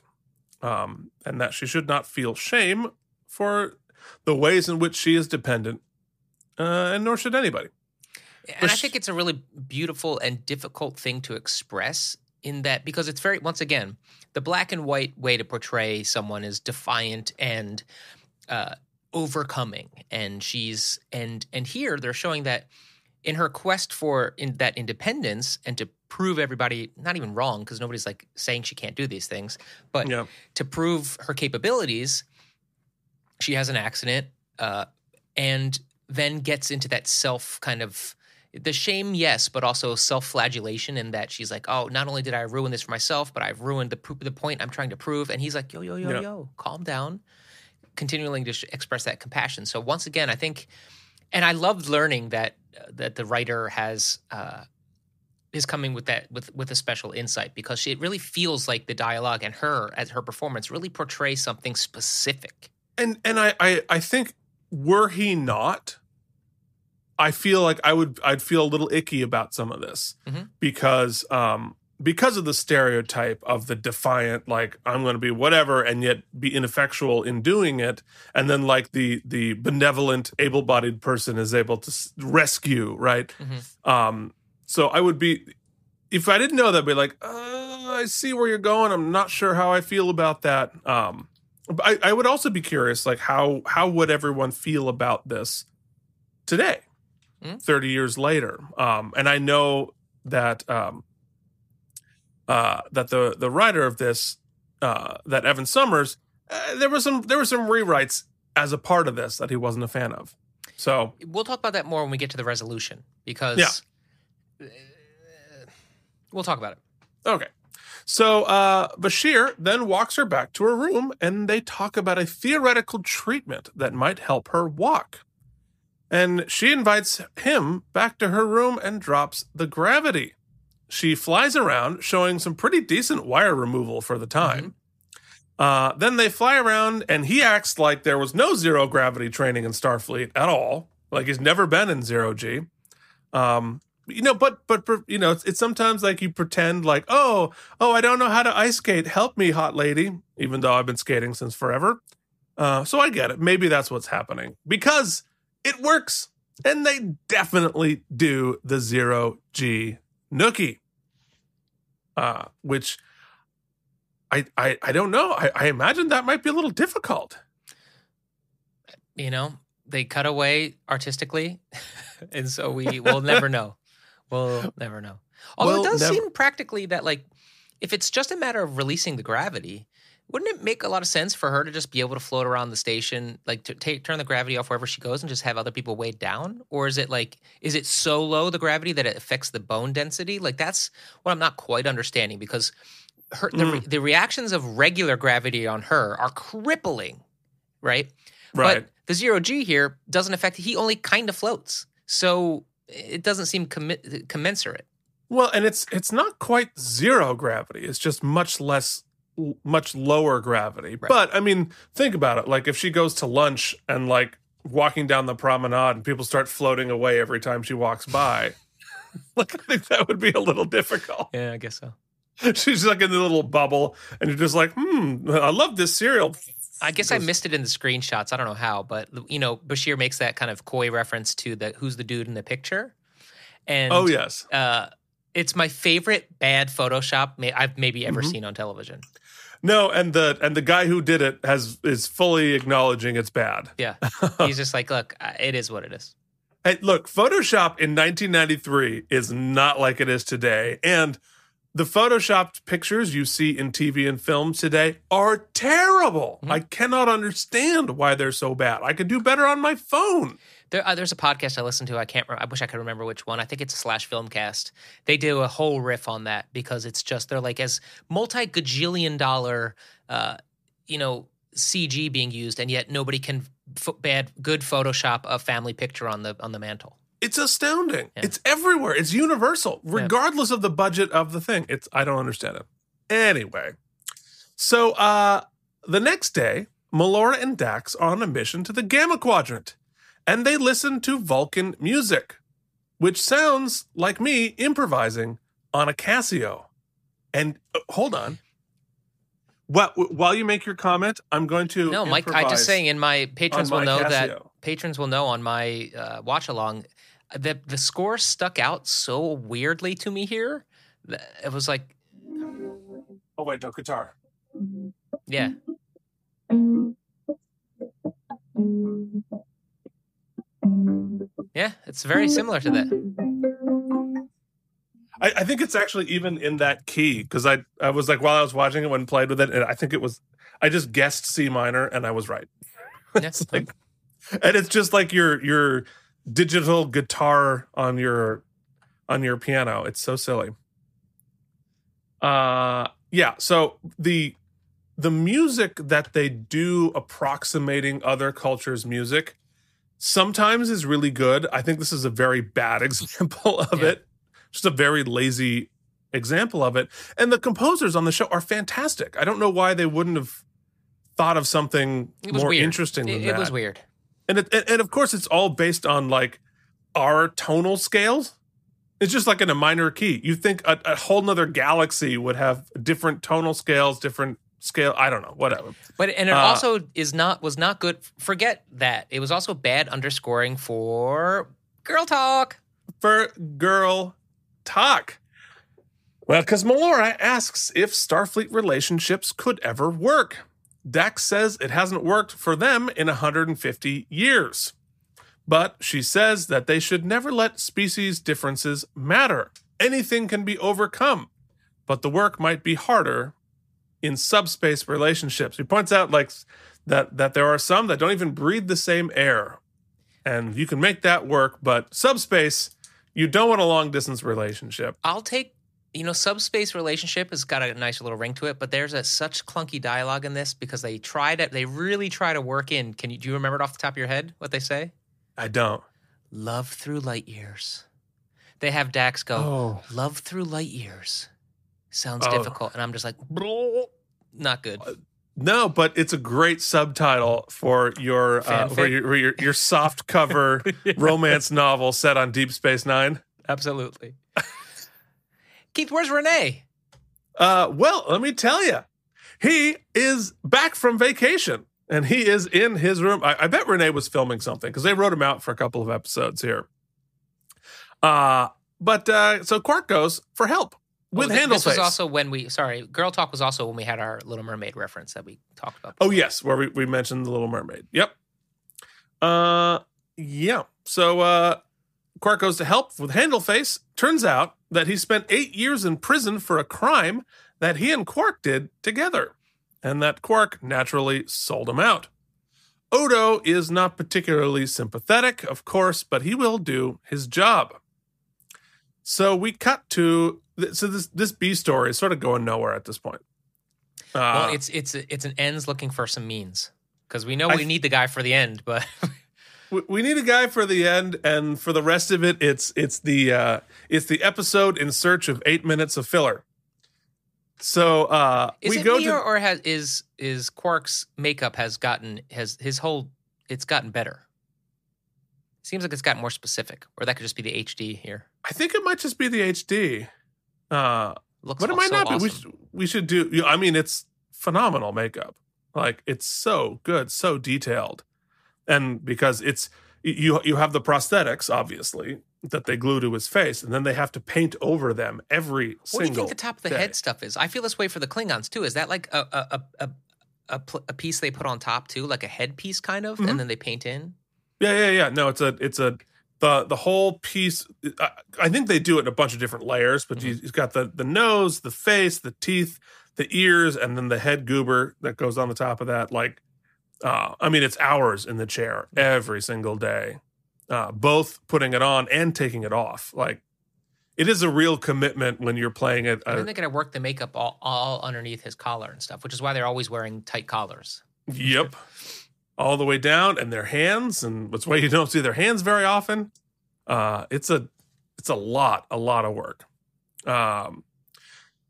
Um, and that she should not feel shame for the ways in which she is dependent, uh, and nor should anybody. And I Which- think it's a really beautiful and difficult thing to express in that because it's very once again the black and white way to portray someone is defiant and uh, overcoming, and she's and and here they're showing that in her quest for in that independence and to prove everybody not even wrong because nobody's like saying she can't do these things, but Yeah. to prove her capabilities, she has an accident uh, and then gets into that self kind of the shame, yes, but also self flagellation in that she's like, oh, not only did I ruin this for myself, but I've ruined the, pro- the point I'm trying to prove. And he's like, yo, yo, yo, Yeah. yo, calm down, continuing to sh- express that compassion. So once again, I think, and I loved learning that uh, that the writer has. Uh, is coming with that with with a special insight because she, it really feels like the dialogue and her as her performance really portrays something specific. and and I, I I think were he not, I feel like I would I'd feel a little icky about some of this Mhm. because um because of the stereotype of the defiant like I'm going to be whatever and yet be ineffectual in doing it. And then like the the benevolent able-bodied person is able to rescue right? Mhm. um so I would be if I didn't know that I'd be like uh, I see where you're going. I'm not sure how I feel about that. Um I, I would also be curious, like how how would everyone feel about this today, Mm. thirty years later? Um, and I know that um, uh, that the the writer of this, uh, that Evan Somers, uh, there was some there were some rewrites as a part of this that he wasn't a fan of. So We'll talk about that more when we get to the resolution because Yeah. uh, we'll talk about it. Okay. So uh, Bashir then walks her back to her room and they talk about a theoretical treatment that might help her walk. And she invites him back to her room and drops the gravity. She flies around, showing some pretty decent wire removal for the time. Uh, then they fly around, and he acts like there was no zero gravity training in Starfleet at all. Like he's never been in zero G. Um, you know, but but but, you know, it's, it's sometimes like you pretend like, oh, oh, I don't know how to ice skate. Help me, hot lady. Even though I've been skating since forever. Uh, so I get it. Maybe that's what's happening because it works, and they definitely do the zero G nookie, uh, which I I I don't know. I, I imagine that might be a little difficult. you know, they cut away artistically, and so we will never know. We'll never know. Although We'll it does never- seem practically that like if it's just a matter of releasing the gravity, wouldn't it make a lot of sense for her to just be able to float around the station, like to take turn the gravity off wherever she goes and just have other people weighed down? Or is it like is it so low the gravity that it affects the bone density? Like that's what I'm not quite understanding because her the, Mm. the reactions of regular gravity on her are crippling, right? Right. But the zero G here doesn't affect. He only kind of floats, so it doesn't seem commi- commensurate. Well, and it's it's not quite zero gravity. It's just much less much lower gravity. Right. But I mean, think about it. Like if she goes to lunch and like walking down the promenade and people start floating away every time she walks by. like I think that would be a little difficult. Yeah, I guess so. She's like in the little bubble and you're just like, "Hmm, I love this cereal." I guess I missed it in the screenshots. I don't know how, but you know, Bashir makes that kind of coy reference to the who's the dude in the picture, and Oh yes. uh, it's my favorite bad Photoshop may- I've maybe ever Mhm. seen on television. No, and the and the guy who did it has is fully acknowledging it's bad. Yeah, he's just like, look, it is what it is. Hey, look, Photoshop in 1993 is not like it is today. And the Photoshopped pictures you see in TV and film today are terrible. Mhm. I cannot understand why they're so bad. I could do better on my phone. There, uh, there's a podcast I listen to. I can't. re- I wish I could remember which one. I think it's a slash Filmcast. They do a whole riff on that because it's just they're like as multi gajillion dollar, uh, you know, CG being used, and yet nobody can f- bad good Photoshop a family picture on the on the mantle. It's astounding. Yeah. It's everywhere. It's universal, regardless of the budget of the thing. It's I don't understand it. Anyway, so uh the next day, Melora and Dax are on a mission to the Gamma Quadrant, and they listen to Vulcan music, which sounds like me improvising on a Casio. And uh, hold on. While, while you make your comment, I'm going to No, Mike. I'm just saying, and my patrons on will my know that patrons will know on my uh, watch along that the score stuck out so weirdly to me here. that It was like, Oh wait, no guitar. yeah, yeah, it's very similar to that. I, I think it's actually even in that key because I I was like while I was watching it when played with it, and I think it was I just guessed C minor and I was right. Yeah. Like, and it's just like your your digital guitar on your on your piano. It's so silly. Uh yeah, so the the music that they do approximating other cultures' music sometimes is really good. I think this is a very bad example of Yeah. it. Just a very lazy example of it. And the composers on the show are fantastic. I don't know why they wouldn't have thought of something more weird. interesting than It, that. it was weird. And it, and, of course, it's all based on like our tonal scales. It's just like in a minor key. You think a, a whole nother galaxy would have different tonal scales, different scale. I don't know, whatever. But and it Uh, also is not was not good. Forget that. It was also bad underscoring for girl talk. For girl talk. Well, because Melora asks if Starfleet relationships could ever work. Dax says it hasn't worked for them in 150 years. But she says that they should never let species differences matter. Anything can be overcome, but the work might be harder in subspace relationships. He points out like that that there are some that don't even breathe the same air. And you can make that work, but subspace, you don't want a long distance relationship. I'll take you know subspace relationship has got a nice little ring to it, but there's a such clunky dialogue in this because they try to they really try to work in. Can you do you remember it off the top of your head what they say? I don't. Love through light years. They have Dax go Oh. love through light years. Sounds Oh. difficult, and I'm just like, not good. No, but it's a great subtitle for your uh, for your, for your your soft cover romance novel set on Deep Space Nine. Absolutely. Keith, where's Rene? Uh, well, let me tell you, he is back from vacation and he is in his room. I, I bet Rene was filming something because they wrote him out for a couple of episodes here. Uh, but uh, so Quark goes for help with Oh, Handle This was also when we sorry, Girl Talk was also when we had our Little Mermaid reference that we talked about. Oh yes, where we, we mentioned the Little Mermaid. Yep. Uh, yeah. So uh, Quark goes to help with Handleface. Turns out that he spent eight years in prison for a crime that he and Quark did together, and that Quark naturally sold him out. Odo is not particularly sympathetic, of course, but he will do his job. So we cut to so this this B story is sort of going nowhere at this point. Uh, well, it's it's it's an ends looking for some means because we know we th- need the guy for the end, but we- we need a guy for the end, and for the rest of it, it's it's the uh, it's the episode in search of eight minutes of filler. So uh, is we it go me to or, or has is is Quark's makeup has gotten has his whole it's gotten better. Seems like it's gotten more specific, or that could just be the HD here. I think it might just be the HD, uh, Looks but it might so not be. We awesome. should, we should do. I mean, it's phenomenal makeup. Like it's so good, so detailed, and because it's you you have the prosthetics obviously that they glue to his face, and then they have to paint over them every What single. What do you think the top of the day. head stuff is? I feel this way for the Klingons too. Is that like a a a a, a, piece they put on top too, like a headpiece kind of, Mhm. and then they paint in? Yeah, yeah, yeah. No, it's a it's a the the whole piece. I, I think they do it in a bunch of different layers, but you you've got the the nose, the face, the teeth, the ears, and then the head goober that goes on the top of that. Like, uh, I mean, it's hours in the chair every single day, uh, both putting it on and taking it off. Like, it is a real commitment when you're playing it. And Uh, then they're gonna work the makeup all, all underneath his collar and stuff, which is why they're always wearing tight collars. Yep. All the way down and their hands and that's why you don't see their hands very often. Uh it's a it's a lot, a lot of work. Um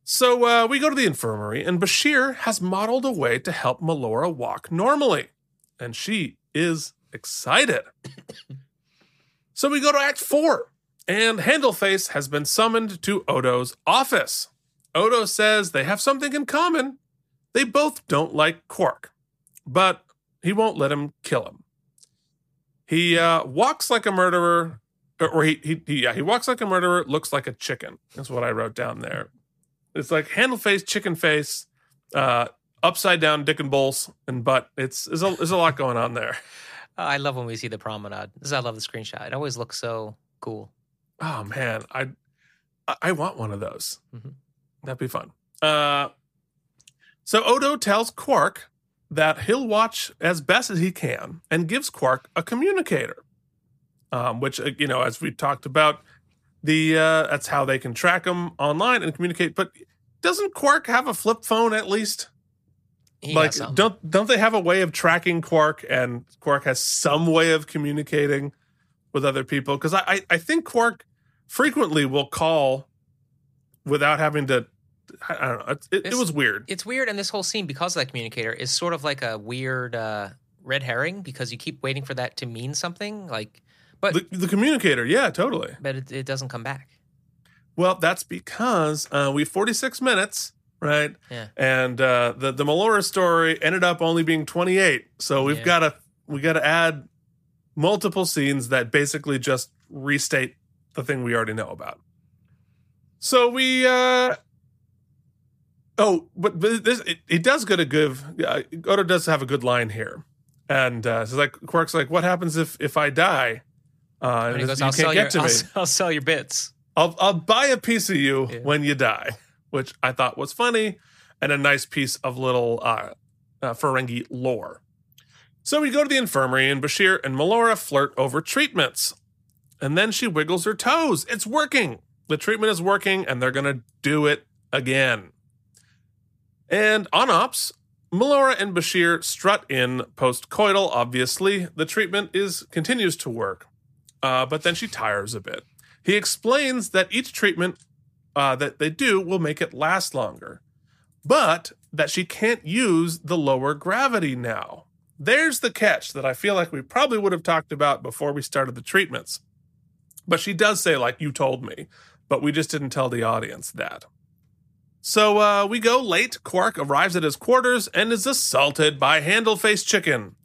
so uh we go to the infirmary and Bashir has modeled a way to help Melora walk normally. And she is excited. so we go to Act Four, and Handleface has been summoned to Odo's office. Odo says they have something in common. They both don't like Quark but he won't let him kill him. He uh, walks like a murderer, or, he, he, he, yeah, he walks like a murderer, looks like a chicken. That's what I wrote down there. It's like handle face, chicken face, uh, upside down dick and balls and butt. It's there's a, there's a lot going on there. I love when we see the promenade. This is, I love the screenshot. It always looks so cool. Oh man, I I- want one of those. Mhm. That'd be fun. Uh, so Odo tells Quark that he'll watch as best as he can and gives Quark a communicator, um, which uh, you know, as we talked about, the uh, that's how they can track him online and communicate. But doesn't Quark have a flip phone at least? He like, don't don't they have a way of tracking Quark, and Quark has some way of communicating with other people? Because I, I I think Quark frequently will call without having to. I, don't know. It, it, it was weird. it's weird, and this whole scene because of that communicator is sort of like a weird uh, red herring because you keep waiting for that to mean something. Like, but The, the communicator, yeah, totally. but it, it doesn't come back. Well, that's because uh, we have 46 minutes, right? Yeah. And uh, the the Melora story ended up only being 28, so we've Yeah. got to we got to add multiple scenes that basically just restate the thing we already know about. So we. uh Oh, but, but this it, it does get a good. Uh, Odo does have a good line here, and uh, it's like Quark's like, "What happens if if I die?" Uh, And goes, you "I'll can't sell get your, to I'll, me. I'll sell your bits." I'll I'll buy a piece of you Yeah. when you die, which I thought was funny and a nice piece of little uh, uh, Ferengi lore. So we go to the infirmary, and Bashir and Melora flirt over treatments, and then she wiggles her toes. It's working. The treatment is working, and they're gonna do it again. And on ops, Melora and Bashir strut in post-coital. Obviously, the treatment is continues to work, uh, but then she tires a bit. He explains that each treatment uh, that they do will make it last longer, but that she can't use the lower gravity now. There's the catch that I feel like we probably would have talked about before we started the treatments. But she does say, like, you told me, but we just didn't tell the audience that. So uh, we go late. Quark arrives at his quarters and is assaulted by Handleface Chicken.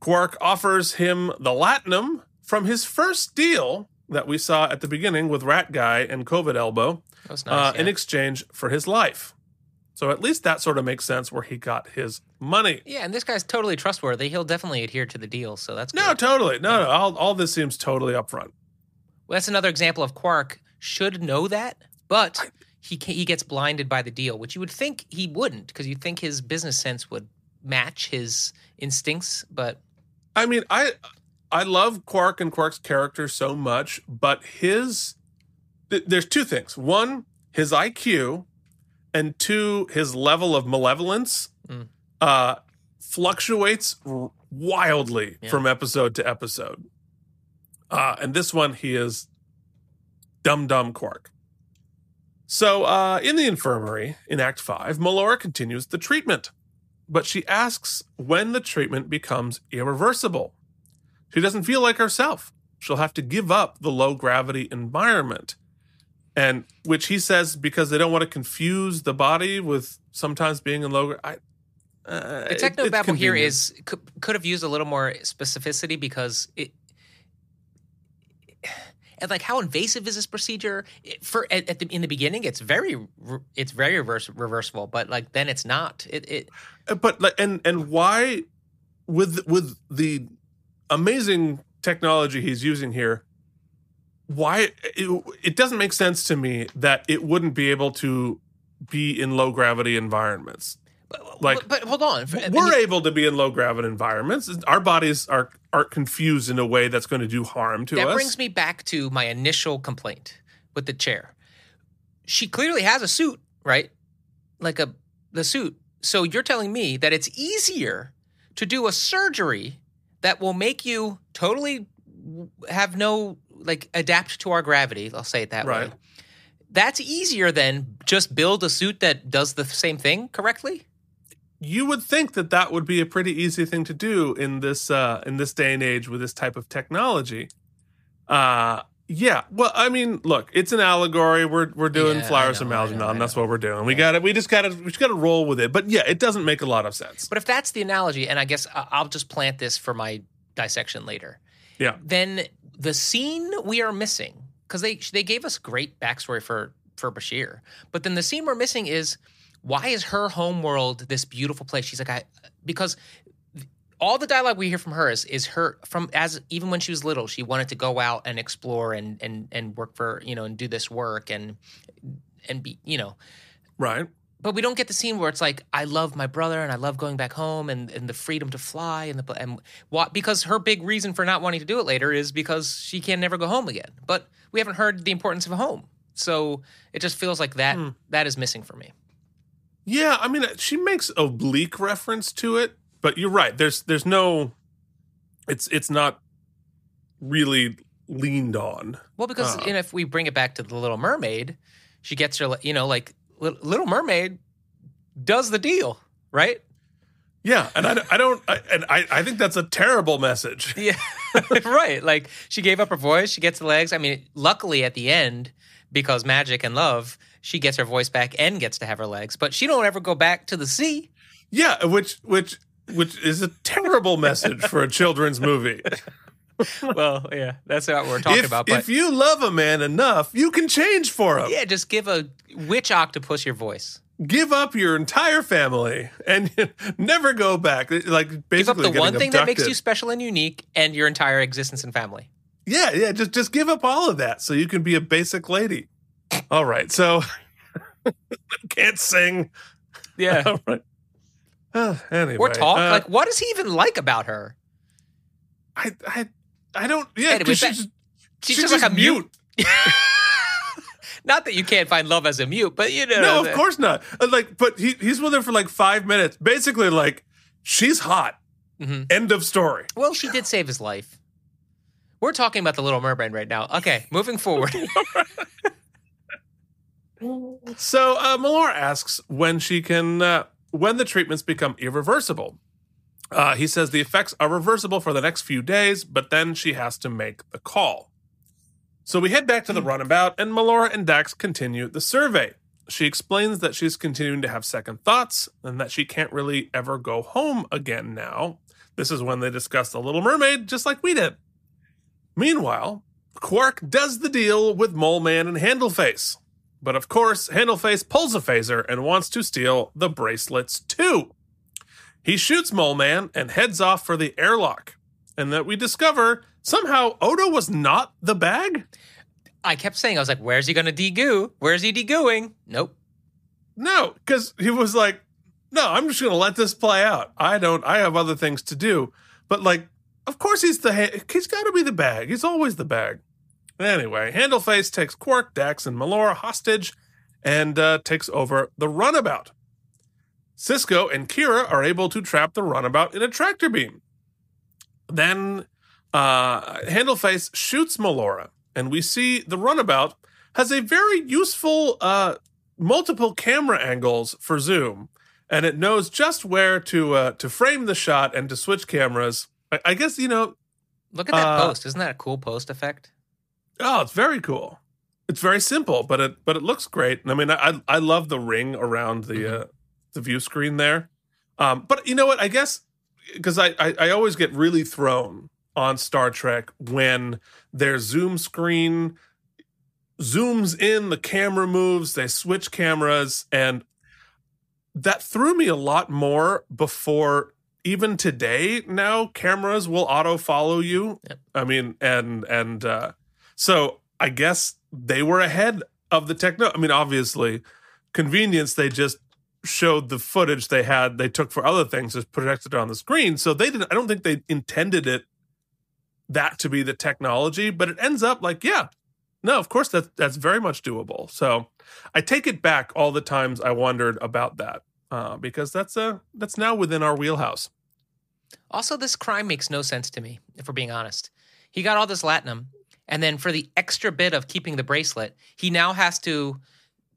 Quark offers him the latinum from his first deal that we saw at the beginning with Rat Guy and COVID Elbow was uh, nice. in exchange for his life. So at least that sort of makes sense where he got his money. Yeah, and this guy's totally trustworthy. He'll definitely adhere to the deal, so that's No, good. totally. No, no. All, all this seems totally upfront. Well, that's another example of Quark should know that, but he ca he gets blinded by the deal, which you would think he wouldn't, because you'd think his business sense would match his instincts. But I mean, I I love Quark and Quark's character so much, but his th- there's two things. One, his IQ, and two, his level of malevolence Mm. uh, fluctuates r- wildly Yeah. from episode to episode. Uh, and this one, he is dumb dumb Quark. So, uh, in the infirmary in Act Five, Melora continues the treatment but she asks when the treatment becomes irreversible. She doesn't feel like herself. She'll have to give up the low gravity environment. And which he says because they don't want to confuse the body with sometimes being in low. I, uh, the techno babble here is could, could have used a little more specificity because it. And like, how invasive is this procedure? For at, at the, in the beginning, it's very it's very reverse, reversible, but like then it's not. It, it Uh, but like and and why with with the amazing technology he's using here why it, it doesn't make sense to me that it wouldn't be able to be in low gravity environments Like, but, hold on. We're able to be in low gravity environments our bodies are aren't confused in a way that's going to do harm to us. that brings me back to my initial complaint with the chair. She clearly has a suit, right? Like a the suit. So you're telling me that it's easier to do a surgery that will make you totally have no like adapt to our gravity. I'll say it that Right. way. That's easier than just build a suit that does the same thing correctly. You would think that that would be a pretty easy thing to do in this uh in this day and age with this type of technology. Uh yeah. Well i mean look it's an allegory. We're we're doing Yeah, flowers know, from algernon that's what we're doing. We got it we just gotta we just gotta roll with it. But yeah it doesn't make a lot of sense. But if that's the analogy, and I guess I'll just plant this for my dissection later. Yeah. Then the scene we are missing, because they they gave us great backstory for for Bashir, but then the scene we're missing is why is her home world this beautiful place? She's like, I because all the dialogue we hear from her is is her from as even when she was little, she wanted to go out and explore and and and work for you know and do this work and and be you know right but we don't get the scene where it's like I love my brother and I love going back home and, and the freedom to fly and the and what because her big reason for not wanting to do it later is because she can never go home again. But we haven't heard the importance of a home, so it just feels like that Hmm. that is missing for me. Yeah i mean she makes oblique reference to it but you're right there's there's no it's it's not really leaned on Well, because Uh. you know, if we bring it back to the Little Mermaid, she gets her you know like Little Mermaid does the deal right. yeah and i, don't- I don't I, and I, I think that's a terrible message Yeah, right. Like she gave up her voice, she gets the legs. I mean, luckily at the end, because magic and love, she gets her voice back and gets to have her legs. But she don't ever go back to the sea. Yeah, which which which is a terrible message for a children's movie. Well, yeah, that's what we're talking if, about. But if you love a man enough, you can change for him. yeah, just give a witch octopus your voice. Give up your entire family and never go back. Like basically, Give up the one thing that makes you special and unique, and your entire existence and family. Yeah, yeah. Just just give up all of that so you can be a basic lady. All right. So can't sing. Yeah, All right. Uh, anyway, or talk. uh, like, what does he even like about her? I I I don't. Yeah, Anyway, she's, She's, she's just like a mute. Not that you can't find love as a mute, but you know. No, of course not. Uh, Like, but he he's with her for like five minutes. Basically, like she's hot. Mhm. End of story. Well, she did save his life. We're talking about the Little Mermaid right now. Okay, moving forward. So uh, Malor asks when she can uh, when the treatments become irreversible. Uh, he says the effects are reversible for the next few days, but then she has to make the call. So we head back to the runabout, and Melora and Dax continue the survey. She explains that she's continuing to have second thoughts and that she can't really ever go home again now. This is when they discuss the Little Mermaid, just like we did. Meanwhile, Quark does the deal with Mole Man and Handleface. But of course, Handleface pulls a phaser and wants to steal the bracelets too. He shoots Mole Man and heads off for the airlock. And that we discover somehow Odo was not the bag? I kept saying, I was like, where's he going to de-goo? Where's he de-gooing? Nope. No, because he was like, no, I'm just going to let this play out. I don't, I have other things to do. But like, of course he's the, he's got to be the bag. He's always the bag. Anyway, Handleface takes Quark, Dax, and Melora hostage and uh, takes over the runabout. Sisko and Kira are able to trap the runabout in a tractor beam. Then uh, Handleface shoots Melora, and we see the runabout has a very useful uh, multiple camera angles for zoom, and it knows just where to uh, to frame the shot and to switch cameras. I, I guess you know. Look at that Uh, post. Isn't that a cool post effect? Oh, it's very cool. It's very simple, but it but it looks great. And I mean, I I love the ring around the uh, the view screen there. Um, but you know what? I guess because I, I I always get really thrown on Star Trek when their zoom screen zooms in, the camera moves, they switch cameras, and that threw me a lot more before even today now cameras will auto follow you Yep. i mean and and uh so i guess they were ahead of the techno i mean obviously convenience they just showed the footage they had they took for other things as projected on the screen. So they didn't i don't think they intended it that to be the technology but it ends up like yeah no of course that's that's very much doable. So i take it back all the times i wondered about that uh, because that's uh that's now within our wheelhouse. Also, this crime makes no sense to me, if we're being honest. He got all this latinum, and then for the extra bit of keeping the bracelet, he now has to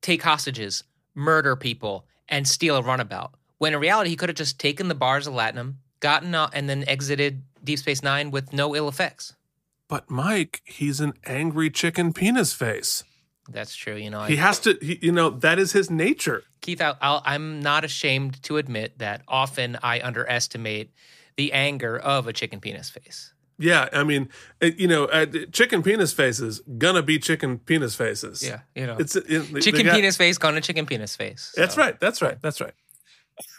take hostages, murder people, and steal a runabout. When in reality, he could have just taken the bars of latinum, gotten out, and then exited Deep Space Nine with no ill effects. but mike he's an angry chicken penis face That's true. You know, I, he has to he, you know that is his nature Keith, I, I'll, I'm not ashamed to admit that often I underestimate the anger of a chicken penis face. Yeah i mean it, you know uh, chicken penis faces gonna be chicken penis faces Yeah, you know, it's it, chicken got- penis face gonna chicken penis face. That's right. That's right. That's right.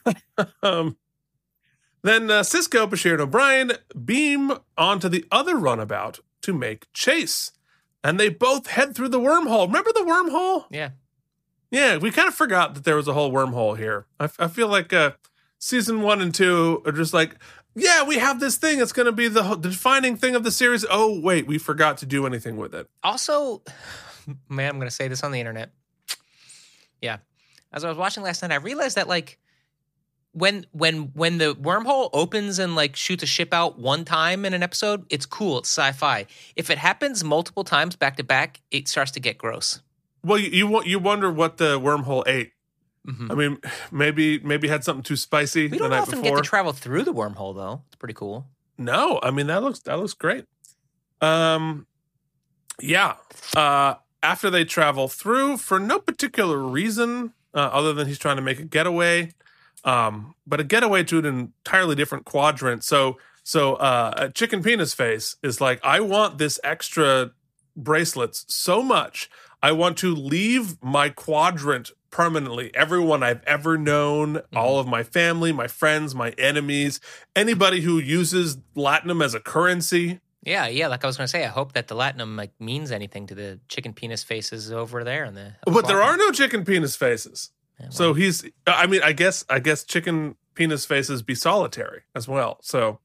um, then uh, Sisko, Bashir, and O'Brien beam onto the other runabout to make chase. And they both head through the wormhole. Remember the wormhole? Yeah, Yeah, we kind of forgot that there was a whole wormhole here. I feel like uh, season one and two are just like, yeah, we have this thing. It's going to be the, the defining thing of the series. Oh, wait, we forgot to do anything with it. Also, man, I'm gonna say this on the internet. Yeah, as I was watching last night, I realized that like when when when the wormhole opens and like shoots a ship out one time in an episode, it's cool. It's sci-fi. If it happens multiple times back to back, it starts to get gross. Well, you, you, you wonder what the wormhole ate. Mhm. I mean, maybe maybe had something too spicy We the don't night often before. get to travel through the wormhole though. It's pretty cool. no, I mean that looks that looks great. Um, yeah. Uh, after they travel through for no particular reason uh, other than he's trying to make a getaway, um, but a getaway to an entirely different quadrant. So so uh, a chicken penis face is like, I want this extra bracelets so much. I want to leave my quadrant permanently. Everyone I've ever known, all of my family, my friends, my enemies, anybody who uses latinum as a currency. Yeah, yeah. Like I was gonna say, I hope that the latinum like means anything to the chicken penis faces over there in the. But there are no chicken penis faces. Yeah, So he's I mean, I guess I guess chicken penis faces be solitary as well. So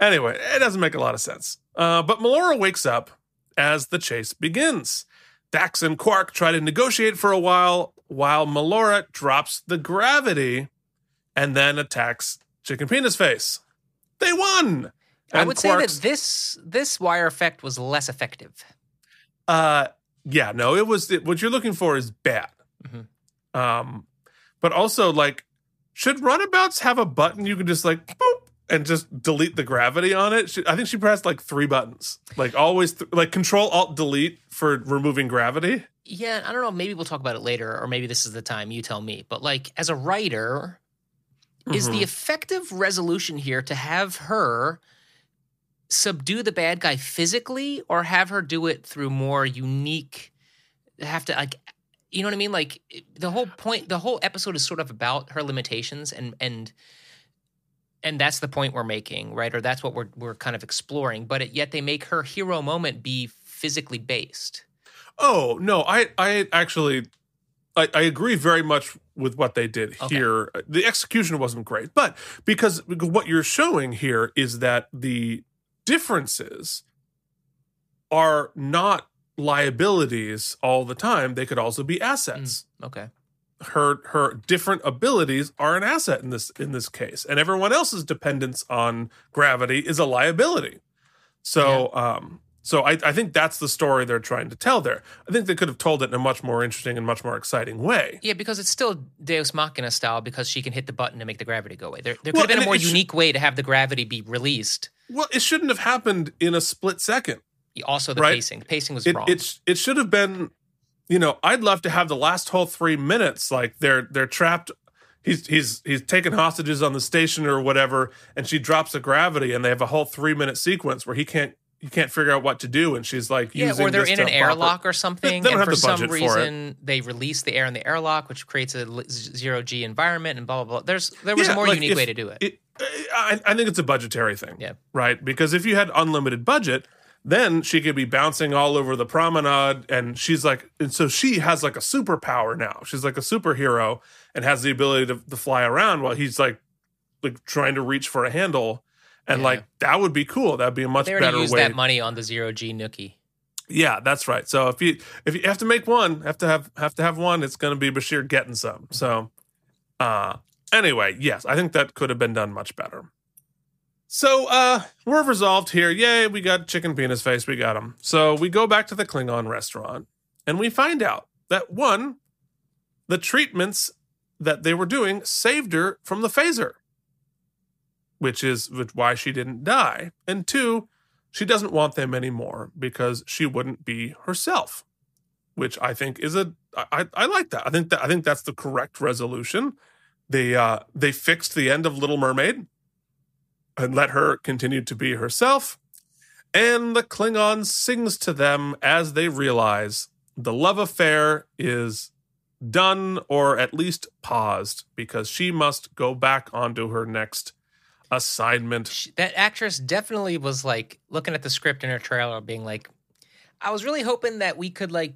anyway, it doesn't make a lot of sense. Uh, but Melora wakes up as the chase begins. Dax and Quark try to negotiate for a while while Melora drops the gravity and then attacks Chicken Penis Face. They won. I And would say that this this wire effect was less effective. Uh, yeah, no, it was it, what you're looking for is bad. Mhm. Um, but also like, should runabouts have a button you can just like boop and just delete the gravity on it? She, I think she pressed like three buttons, like always, th- like Control Alt Delete for removing gravity. Yeah, I don't know. Maybe we'll talk about it later, or maybe this is the time. You tell me. But like, as a writer, is Mm-hmm. the effective resolution here to have her subdue the bad guy physically, or have her do it through more unique? Have to like you know what I mean? Like the whole point, the whole episode is sort of about her limitations, and and and that's the point we're making, right? Or that's what we're we're kind of exploring. But it, yet they make her hero moment be physically based. Oh no, I I actually I, I agree very much with what they did Okay. here. The execution wasn't great, but because, because what you're showing here is that the differences are not liabilities all the time. They could also be assets. Okay. Her her different abilities are an asset in this in this case, and everyone else's dependence on gravity is a liability. So um so I, I think that's the story they're trying to tell there. I think they could have told it in a much more interesting and much more exciting way. Yeah, because it's still Deus Machina style because she can hit the button to make the gravity go away. There, there could Well, have been a more unique way to have the gravity be released. Well, it shouldn't have happened in a split second. Also, the Right. pacing. The pacing was It wrong. it, it should have been, you know, I'd love to have the last whole three minutes like they're they're trapped. He's he's he's taken hostages on the station or whatever, and she drops the gravity, and they have a whole three minute sequence where he can't he can't figure out what to do, and she's like yeah, using or they're in an airlock or something, They don't and have for the some budget for it. reason they release the air in the airlock, which creates a zero G environment, and blah blah blah. There's there was Yeah, a more like, unique if- way to do it. It, I, I think it's a budgetary thing. Yeah. Right. Because if you had unlimited budget, then she could be bouncing all over the promenade. And she's like, and so she has like a superpower now. She's like a superhero and has the ability to, to fly around while he's like, like trying to reach for a handle. And Yeah. like, that would be cool. That'd be a much better way. They better used way. that money on the zero G Nookie. Yeah, that's right. So if you if you have to make one, have to have have to have one, it's going to be Bashir getting some. So, uh, anyway, yes, I think that could have been done much better. So, uh, we're resolved here. Yay, we got chicken penis face. We got him. So we go back to the Klingon restaurant, and we find out that one, the treatments that they were doing saved her from the phaser, which is why she didn't die, and two, she doesn't want them anymore because she wouldn't be herself which i think is a i i like that. I think that i think that's the correct resolution. They uh they fixed the end of little mermaid and let her continue to be herself. And the klingon sings to them as they realize the love affair is done or at least paused because she must go back onto her next assignment She, that actress definitely was like looking at the script in her trailer, being like, "I was really hoping that we could like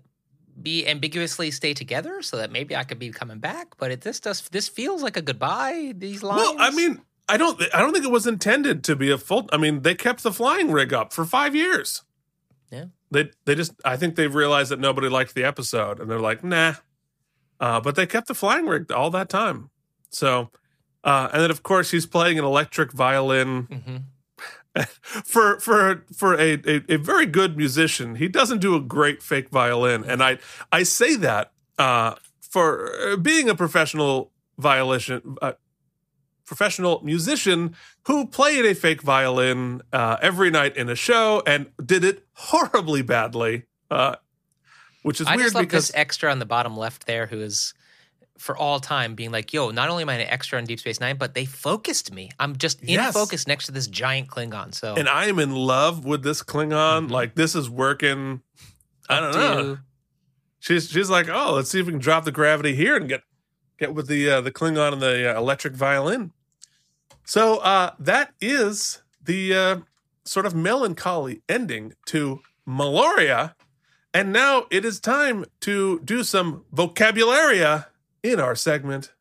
be ambiguously stay together, so that maybe I could be coming back." But it, this does this feels like a goodbye. These lines. Well, I mean, I don't I don't think it was intended to be a full I mean, they kept the flying rig up for 5 years. Yeah. They they just I think they realized that nobody liked the episode and they're like, "Nah." Uh, but they kept the flying rig all that time. So uh, and then of course he's playing an electric violin Mhm. for for for a, a a very good musician. He doesn't do a great fake violin, and I I say that uh, for uh, being a professional violin. Uh, professional musician who played a fake violin uh, every night in a show and did it horribly badly uh, which is I weird because this extra on the bottom left there, who is for all time being like, "Yo, not only am I an extra on Deep Space Nine, but they focused me. I'm just in Yes. focus next to this giant Klingon." So and I am in love with this Klingon. Mhm. Like this is working. I don't know. She's she's like, oh, let's see if we can drop the gravity here and get get with the uh, the Klingon and the uh, electric violin. So uh, that is the uh, sort of melancholy ending to Meloria, and now it is time to do some vocabularia in our segment.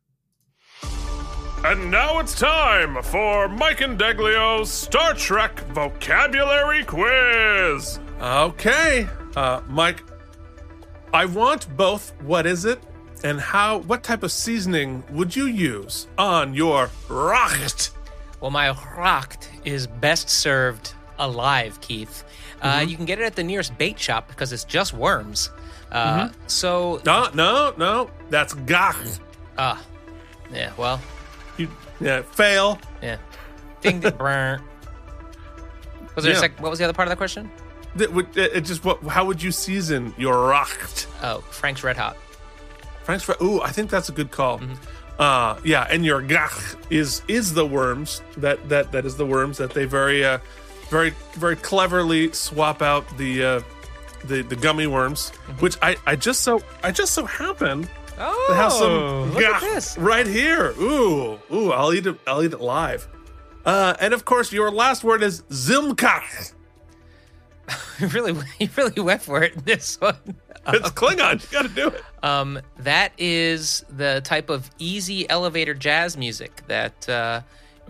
And now it's time for Mike and Deglio's Star Trek vocabulary quiz. Okay, uh, Mike, I want both what is it and how what type of seasoning would you use on your racht? Well, my racht is best served alive, Keith. Uh, Mm-hmm. you can get it at the nearest bait shop because it's just worms. Uh, Mm-hmm. So, No, no, no. That's gagh. uh, yeah, well, You yeah, fail. yeah. Ding, ding, brr. Was there Yeah. a sec- What was the other part of the question? That would- It, it just what how would you season your racht? Oh, Frank's Red Hot. Frank's Red. Ooh, I think that's a good call. Mm-hmm. Uh, yeah, and your gagh is is the worms that that that is the worms that they very uh very very cleverly swap out the uh the the gummy worms, which I I just so I just so happen Oh, to have some look gagh at this. right here. Ooh, ooh, I'll eat it. I'll eat it live. Uh, and of course, your last word is Zimkach. You really, you really went for it. This one. It's Klingon. You got to do it. Um, that is the type of easy elevator jazz music that uh,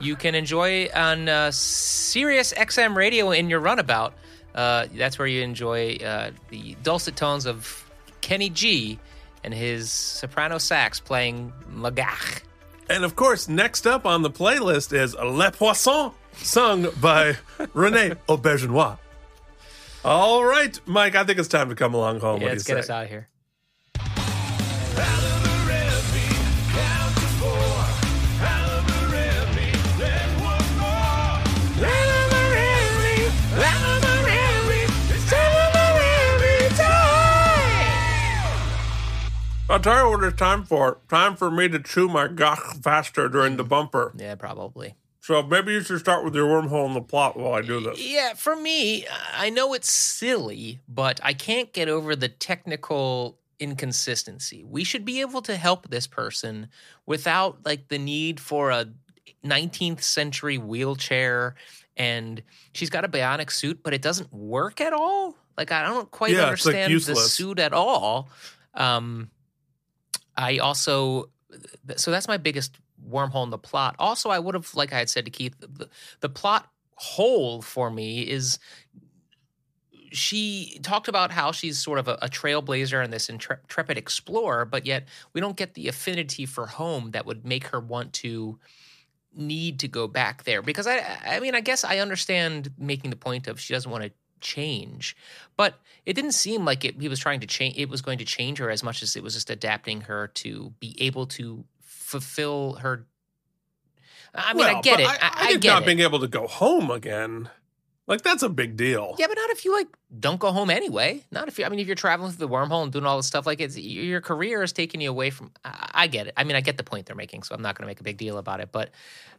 you can enjoy on uh, Sirius XM radio in your runabout. Uh, that's where you enjoy uh, the dulcet tones of Kenny G and his soprano sax playing Magach. And of course, next up on the playlist is Le Poisson, sung by Rene Auberjonois. All right, Mike, I think it's time to come along home. Yeah, what let's get us out of here. I'll tell you what it's time for. Time for me to chew my gagh faster during the bumper. Yeah, probably. So maybe you should start with your wormhole in the plot while I do this. Yeah, for me, I know it's silly, but I can't get over the technical inconsistency. We should be able to help this person without like the need for a 19th century wheelchair and she's got a bionic suit, but it doesn't work at all. Like I don't quite Yeah, it's, like, understand the suit at all. Um I also so that's my biggest wormhole in the plot. Also, I would have, like I had said to Keith, the, the plot hole for me is she talked about how she's sort of a, a trailblazer and this intrepid explorer, but yet we don't get the affinity for home that would make her want to need to go back there. Because I, I mean, I guess I understand making the point of she doesn't want to change, but it didn't seem like it, he was trying to change. It was going to change her as much as it was just adapting her to be able to fulfill her. I mean, I get it. I, I, I, I get not it. being able to go home again, like that's a big deal. Yeah, but not if you like don't go home anyway. Not if you. I mean, if you're traveling through the wormhole and doing all this stuff, like it's your career is taking you away from. I, I get it. I mean, I get the point they're making, so I'm not going to make a big deal about it. But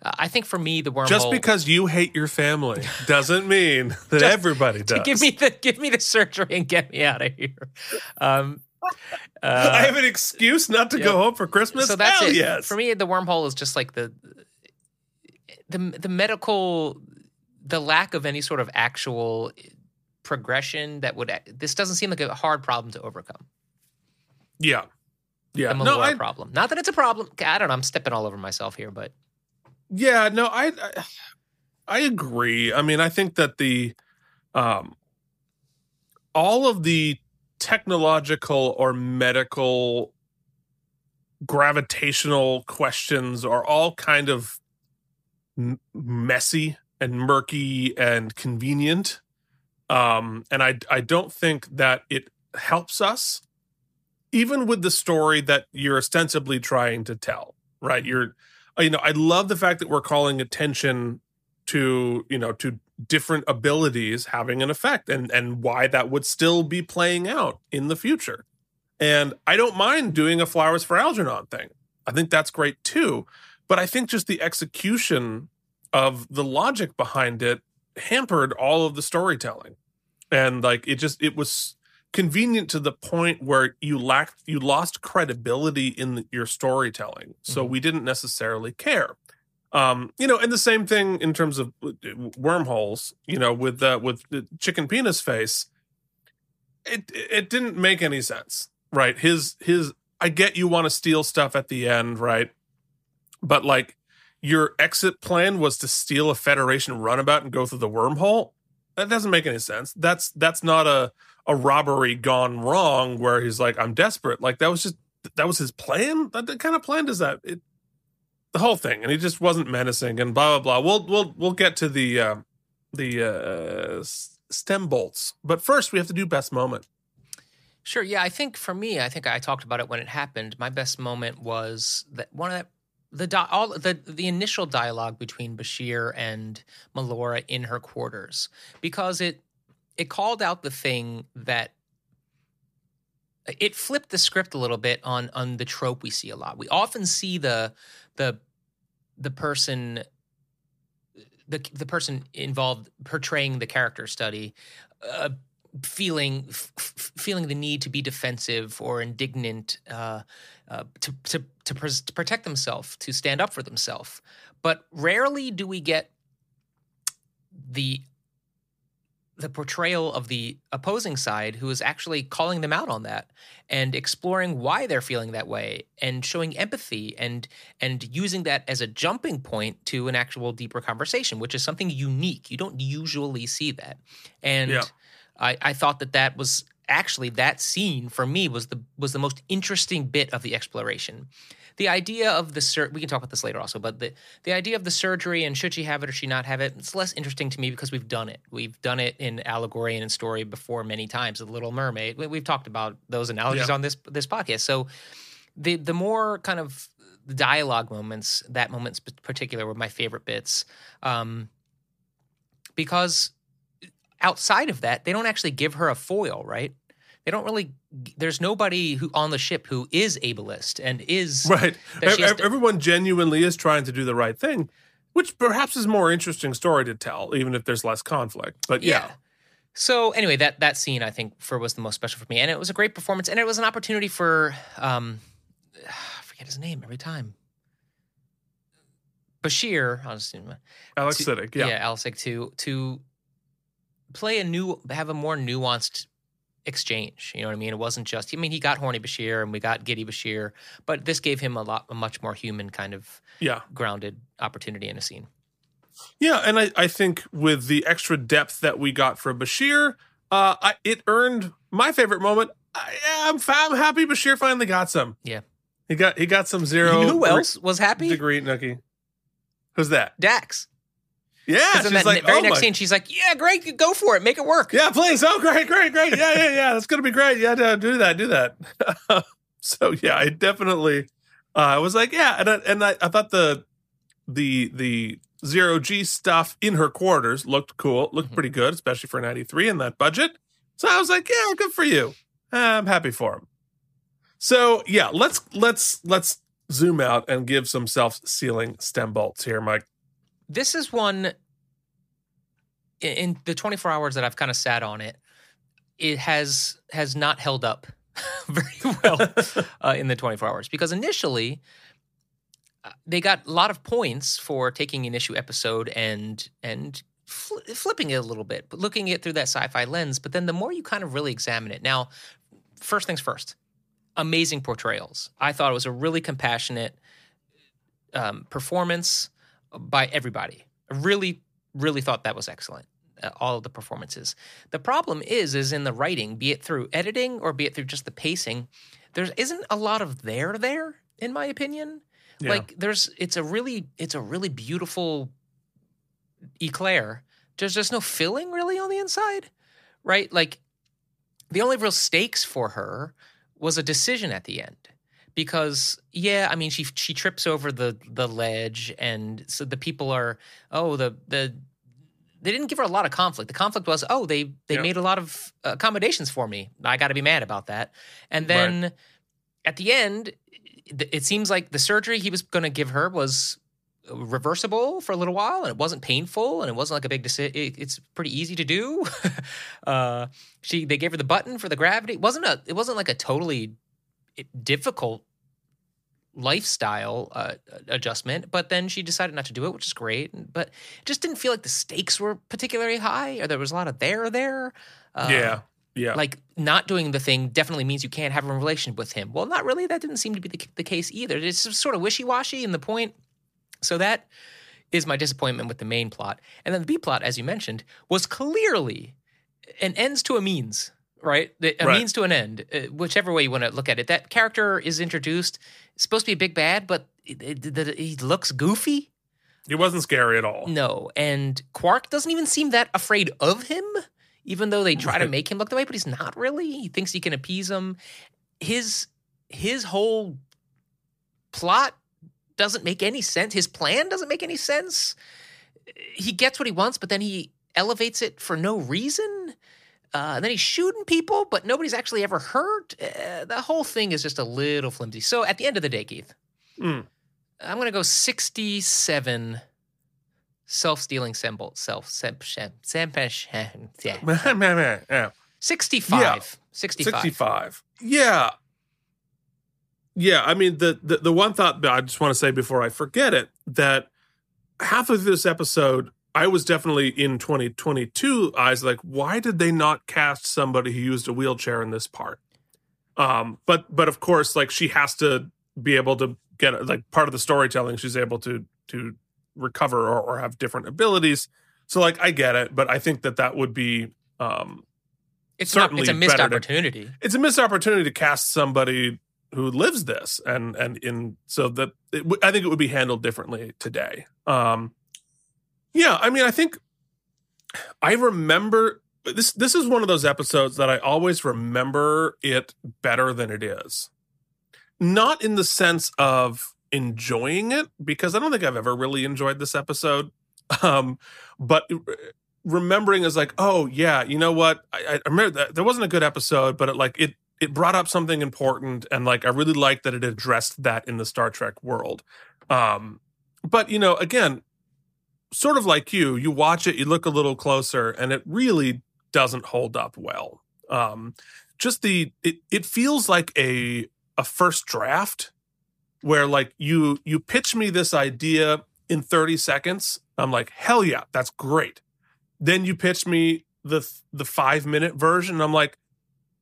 uh, I think for me, the wormhole. Just because you hate your family doesn't mean that Just everybody does. give me the give me the surgery and get me out of here. Um, I uh, have an excuse not to yeah. go home for Christmas. so that's Hell it. yes. For me, the wormhole is just like the the the medical, the lack of any sort of actual progression that would. This doesn't seem like a hard problem to overcome. yeah, yeah. the No, I, problem. Not that it's a problem. I don't know. I'm stepping all over myself here, but Yeah, no, I, I I agree. I mean, I think that the um all of the technological or medical gravitational questions are all kind of m- messy and murky and convenient. Um and I I don't think that it helps us even with the story that you're ostensibly trying to tell, right? You're uh, you know i love the fact that we're calling attention to you know to different abilities having an effect and and why that would still be playing out in the future and i don't mind doing a flowers for algernon thing i think that's great too but i think just the execution of the logic behind it hampered all of the storytelling. And like it just it was convenient to the point where you lacked you lost credibility in the, your storytelling. So Mhm. we didn't necessarily care. Um you know and the same thing in terms of uh, wormholes you know with uh, with the chicken penis face it it didn't make any sense right? His his i get you want to steal stuff at the end right? But like your exit plan was to steal a federation runabout and go through the wormhole? That doesn't make any sense. That's that's not a a robbery gone wrong where he's like i'm desperate. Like that was just that was his plan? That, that kind of plan does that it the whole thing and he just wasn't menacing and blah blah blah. We'll we'll we'll get to the uh the uh stem bolts. But first we have to do best moment. Sure. Yeah, I think for me, I think I talked about it when it happened. My best moment was that one of the the di- all the the initial dialogue between Bashir and Melora in her quarters because it it called out the thing that it flipped the script a little bit on on the trope we see a lot. We often see the the the person the the person involved portraying the character study uh, feeling f- feeling the need to be defensive or indignant uh, uh, to to to, pres- to protect themselves, to stand up for themselves. But rarely do we get the the portrayal of the opposing side who is actually calling them out on that and exploring why they're feeling that way and showing empathy and and using that as a jumping point to an actual deeper conversation which is something unique you don't usually see that and Yeah. I, I thought that that was actually that scene for me was the was the most interesting bit of the exploration. The idea of the sur- we can talk about this later also but the the idea of the surgery and should she have it or she not have it it's less interesting to me because we've done it. We've done it in allegory and in story before many times the little mermaid. We, we've talked about those analogies Yeah. on this this podcast. So the the more kind of dialogue moments that moment in particular were my favorite bits um because outside of that they don't actually give her a foil right they don't really there's nobody who on the ship who is ableist and is Right. that she to- Everyone genuinely is trying to do the right thing, which perhaps is a more interesting story to tell, even if there's less conflict. But yeah, So anyway, that that scene I think for was the most special for me, and it was a great performance, and it was an opportunity for um, I forget his name every time. Bashir, I'll just Alex to- Siddig. Yeah. yeah, Alsik to to play a new, have a more nuanced exchange. You know what I mean? It wasn't just. I mean, he got horny Bashir and we got giddy Bashir, but this gave him a lot, a much more human kind of yeah. grounded opportunity in a scene. Yeah, and I, I think with the extra depth that we got for Bashir, uh, I, it earned my favorite moment. I, I'm, I'm happy Bashir finally got some. Yeah. he got he got some zero. You know who else was happy? Degree nookie. Who's that? Dax. Yeah, she's like, very oh next my- scene, she's like, "Yeah, great, go for it, make it work." Yeah, please. Oh, great, great, great. Yeah, yeah, yeah. That's gonna be great. Yeah, do do that, do that. so yeah, I definitely. Uh, I was like, yeah, and I, and I, I thought the the the zero G stuff in her quarters looked cool, looked Mhm. pretty good, especially for ninety three in that budget. So I was like, yeah, good for you. I'm happy for him. So yeah, let's let's let's zoom out and give some self sealing stem bolts here, Mike. This is one in, the 24 hours that I've kind of sat on it. It has has not held up very well uh, in the 24 hours because initially uh, they got a lot of points for taking an issue episode and and fl- flipping it a little bit, but looking at it through that sci-fi lens. But then the more you kind of really examine it, now, first things first, amazing portrayals. I thought it was a really compassionate um, performance by everybody. I really, really thought that was excellent. Uh, all of the performances. The problem is, is in the writing, be it through editing or be it through just the pacing, there isn't a lot of there there, in my opinion. Yeah. Like there's, it's a really, it's a really beautiful eclair. There's just no filling really on the inside, right? Like the only real stakes for her was a decision at the end because yeah i mean she she trips over the the ledge and so the people are oh the the they didn't give her a lot of conflict. The conflict was oh they they Yeah. made a lot of accommodations for me. I got to be mad about that. And then at the end it it seems like the surgery he was going to give her was reversible for a little while and it wasn't painful and it wasn't like a big decision it's pretty easy to do. Uh she they gave her the button for the gravity. It wasn't a it wasn't like a totally difficult lifestyle uh, adjustment but then she decided not to do it which is great but it just didn't feel like the stakes were particularly high or there was a lot of there there uh, yeah, yeah. like not doing the thing definitely means you can't have a relationship with him. Well, not really. That didn't seem to be the, the case either. It's just sort of wishy washy in the point. So that is my disappointment with the main plot. And then the B plot, as you mentioned, was clearly an ends to a means, right? The- A Right. means to an end, uh, whichever way you want to look at it. That character is introduced, supposed to be a big bad, but it, it, it- he looks goofy. He wasn't scary at all. No, and Quark doesn't even seem that afraid of him, even though they try to make him look the way, but he's not really. He thinks he can appease him. His his whole plot doesn't make any sense. His plan doesn't make any sense. He gets what he wants, but then he elevates it for no reason. Uh, and then he's shooting people, but nobody's actually ever hurt. Uh, the whole thing is just a little flimsy. So at the end of the day, Keith, Mm. I'm going to go 67 self-stealing symbol self yeah. yeah. 65. Yeah. 65. 65. Yeah. Yeah, I mean the, the the one thought I just want to say before I forget it that half of this episode I was definitely in 2022 eyes like why did they not cast somebody who used a wheelchair in this part? Um but but of course like she has to be able to get like part of the storytelling she's able to to recover or, or have different abilities. So like I get it, but I think that that would be um It's not, certainly it's a missed better to- opportunity. it's a missed opportunity to cast somebody who lives this and and in so that it, I think it would be handled differently today. Um yeah, I mean I think I remember this this is one of those episodes that I always remember it better than it is. Not in the sense of enjoying it because I don't think I've ever really enjoyed this episode. Um but remembering is like, oh yeah, you know what? I, I remember that there wasn't a good episode, but it like it it brought up something important, and like I really liked that it addressed that in the Star Trek world. Um, but you know, again, sort of like you, you watch it, you look a little closer, and it really doesn't hold up well. Um, just the it it feels like a a first draft where like you you pitch me this idea in 30 seconds. I'm like hell yeah that's great. Then you pitch me the the five minute version. I'm like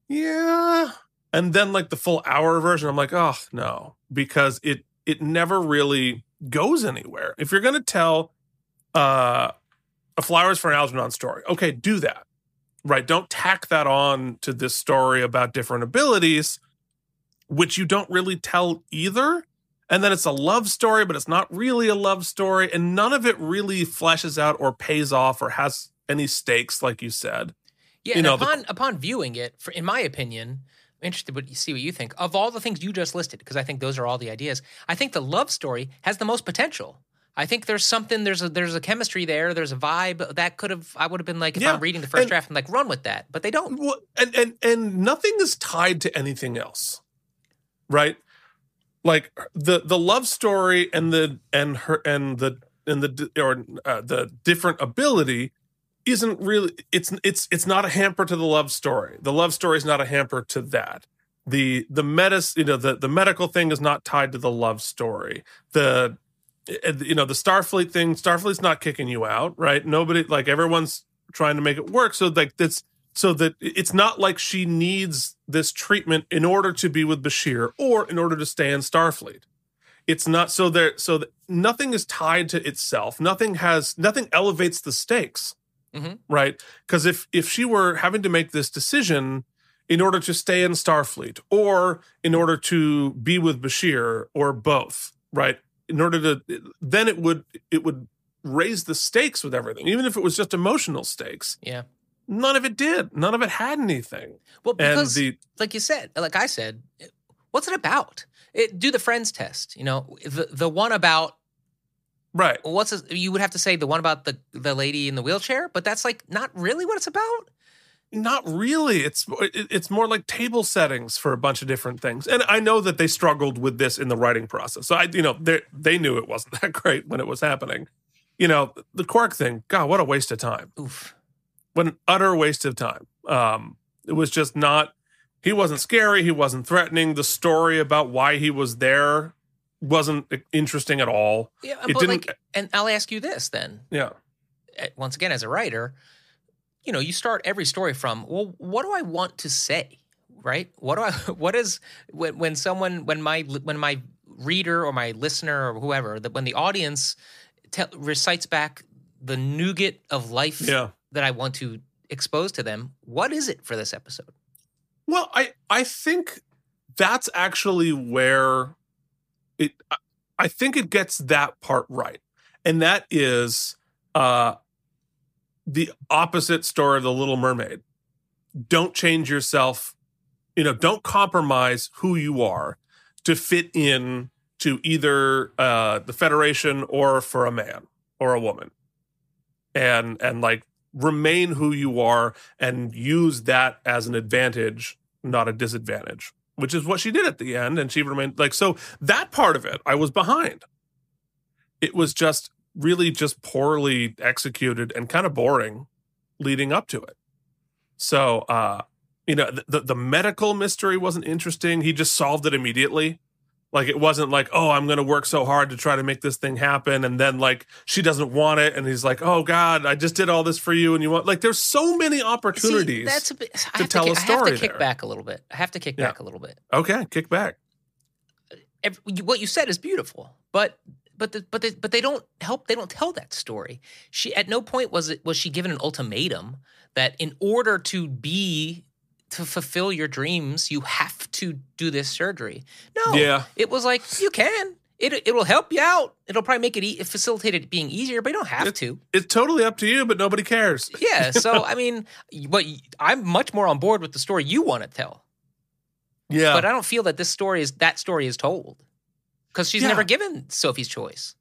yeah. And then like the full hour version. I'm like oh no because it it never really goes anywhere. If you're to tell uh a flowers for an algernon story okay do that right don't tack that on to this story about different abilities which you don't really tell either and then it's a love story but it's not really a love story and none of it really fleshes out or pays off or has any stakes like you said Yeah, you and know, the- upon upon viewing it, for, in my opinion, I'm interested to see what you think of all the things you just listed because I think those are all the ideas. I think the love story has the most potential. I think there's something there's a there's a chemistry there. There's a vibe that could have I would have been like if Yeah, I'm reading the first and- draft and like run with that, but they don't. Well, and and and nothing is tied to anything else, right? Like the the love story and the and her and the and the or uh, the different ability isn't really it's it's it's not a hamper to the love story. The love story is not a hamper to that. The the medis you know the the medical thing is not tied to the love story. The you know the Starfleet thing Starfleet's not kicking you out, right? Nobody like everyone's trying to make it work. So like that's so that it's not like she needs this treatment in order to be with Bashir or in order to stay in Starfleet. It's not so there so that nothing is tied to itself. Nothing has nothing elevates the stakes. Mhm. Right? Because if if she were having to make this decision in order to stay in Starfleet or in order to be with Bashir or both, right? In order to then it would it would raise the stakes with everything, even if it was just emotional stakes. Yeah. None of it did. None of it had anything. Well, because the like you said, like I said, what's it about? It, do the friends test. You know, the the one about right. what's this, you would have to say the one about the the lady in the wheelchair, but that's like not really what it's about. Not really. It's it's more like table settings for a bunch of different things. And I know that they struggled with this in the writing process. So I, you know, they they knew it wasn't that great when it was happening. You know, the Quark thing. God, what a waste of time. Oof. What an utter waste of time. Um, it was just not. He wasn't scary. He wasn't threatening. The story about why he was there wasn't interesting at all. Yeah, It but didn't- like, and I'll ask you this then. Yeah. eh, Once again, as a writer, you know, you start every story from, well, what do I want to say, right? What do I? What is when when someone when my when my reader or my listener or whoever that when the audience te- recites back the nougat of life Yeah. that I want to expose to them, what is it for this episode? Well, I I think that's actually where it I- I think it gets that part right. And that is uh the opposite story of the little mermaid. Don't change yourself, you know, don't compromise who you are to fit in to either uh the federation or for a man or a woman. And and like remain who you are and use that as an advantage, not a disadvantage, which is what she did at the end. And she remained like, so that part of it, I was behind. It was just really just poorly executed and kind of boring leading up to it. So, uh, you know, the, the medical mystery wasn't interesting. He just solved it immediately. Like it wasn't like, oh, I'm going to work so hard to try to make this thing happen, and then like she doesn't want it, and he's like, oh God, I just did all this for you, and you want like there's so many opportunities. See, that's a bit. I to have tell to, a ki- I have to kick there. back a little bit. I have to kick Yeah. back a little bit. okay, kick back. What you said is beautiful, but but the, but they, but they don't help. They don't tell that story. She at no point was it was she given an ultimatum that in order to be to fulfill your dreams, you have to do this surgery. No, Yeah. it was like you can. It it will help you out. It'll probably make it e- facilitate it being easier, but you don't have It- to. It's totally up to you, but nobody cares. Yeah. So I mean, but I'm much more on board with the story you want to tell. Yeah, but I don't feel that this story is that story is told because she's Yeah. never given Sophie's choice.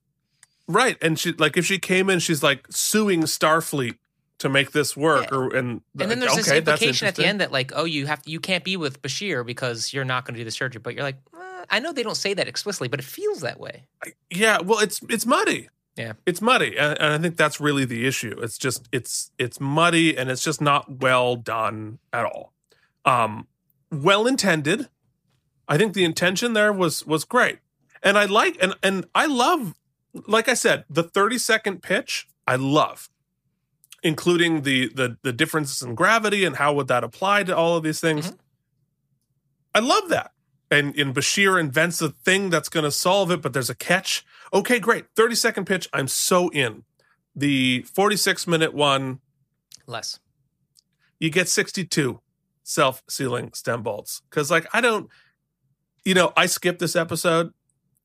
right. And she like if she came in, she's like suing Starfleet to make this work, Yeah. or and And then there's this okay, that's implication at the end that like, oh, you have you can't be with Bashir because you're not going to do the surgery. But you're like, eh, I know they don't say that explicitly, but it feels that way. Yeah, well, it's it's muddy. Yeah. it's muddy, and, and I think that's really the issue. It's just it's it's muddy, and it's just not well done at all. Um, well intended. I think the intention there was was great, and I like and and I love, like I said, the thirty second pitch. I love, including the the the differences in gravity and how would that apply to all of these things. Mhm. I love that. And in Bashir invents a thing that's going to solve it, but there's a catch. Okay, great. 30 second pitch. I'm so in. The 46 minute one, Less. you get 62 self sealing stem bolts. Cause like, I don't, you know, I skipped this episode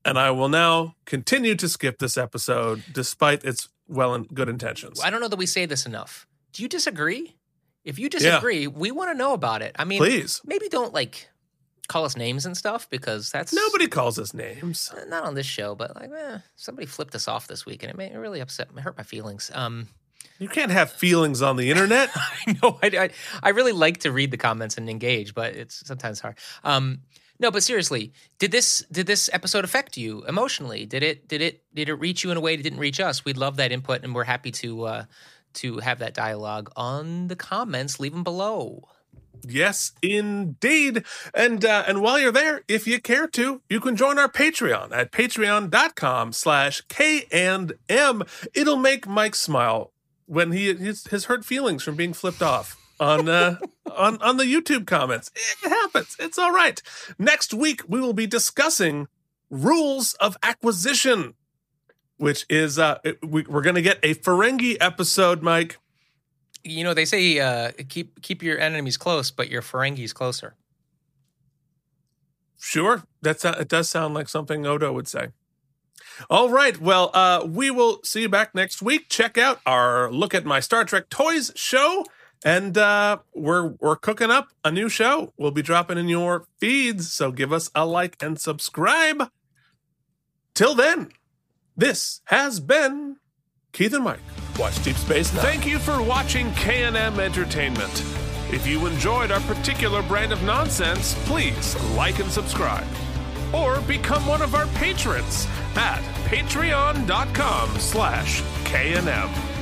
and I will now continue to skip this episode despite its well and good intentions. I don't know that we say this enough. Do you disagree? If you disagree, we want to know about it. I mean, Please. maybe don't like call us names and stuff because that's Nobody calls us names. Uh, not on this show, but like, eh, somebody flipped us off this week, and it, made, it really upset, me, hurt my feelings. Um, You can't have feelings on the internet. I know, I, I, I really like to read the comments and engage, but it's sometimes hard. Um, no, but seriously, did this did this episode affect you emotionally? Did it did it did it reach you in a way that didn't reach us? We'd love that input, and we're happy to uh, to have that dialogue on the comments. Leave them below. Yes, indeed. And uh, and while you're there, if you care to, you can join our Patreon at patreon.com slash K and M. It'll make Mike smile when he his, his hurt feelings from being flipped off on uh, on on the YouTube comments. It happens. It's all right. Next week we will be discussing rules of acquisition, which is uh we, we're gonna get a Ferengi episode, Mike. You know, they say uh, keep keep your enemies close, but your Ferengis closer. Sure, that's it. Does sound like something Odo would say. All right, well, uh, we will see you back next week. Check out our look at my Star Trek toys show, and uh, we're we're cooking up a new show. We'll be dropping in your feeds, so give us a like and subscribe. Till then, this has been Keith and Mike. Watch Deep Space Nine. Thank you for watching K&M Entertainment. If you enjoyed our particular brand of nonsense, please like and subscribe. Or become one of our patrons at patreon.com slash K&M.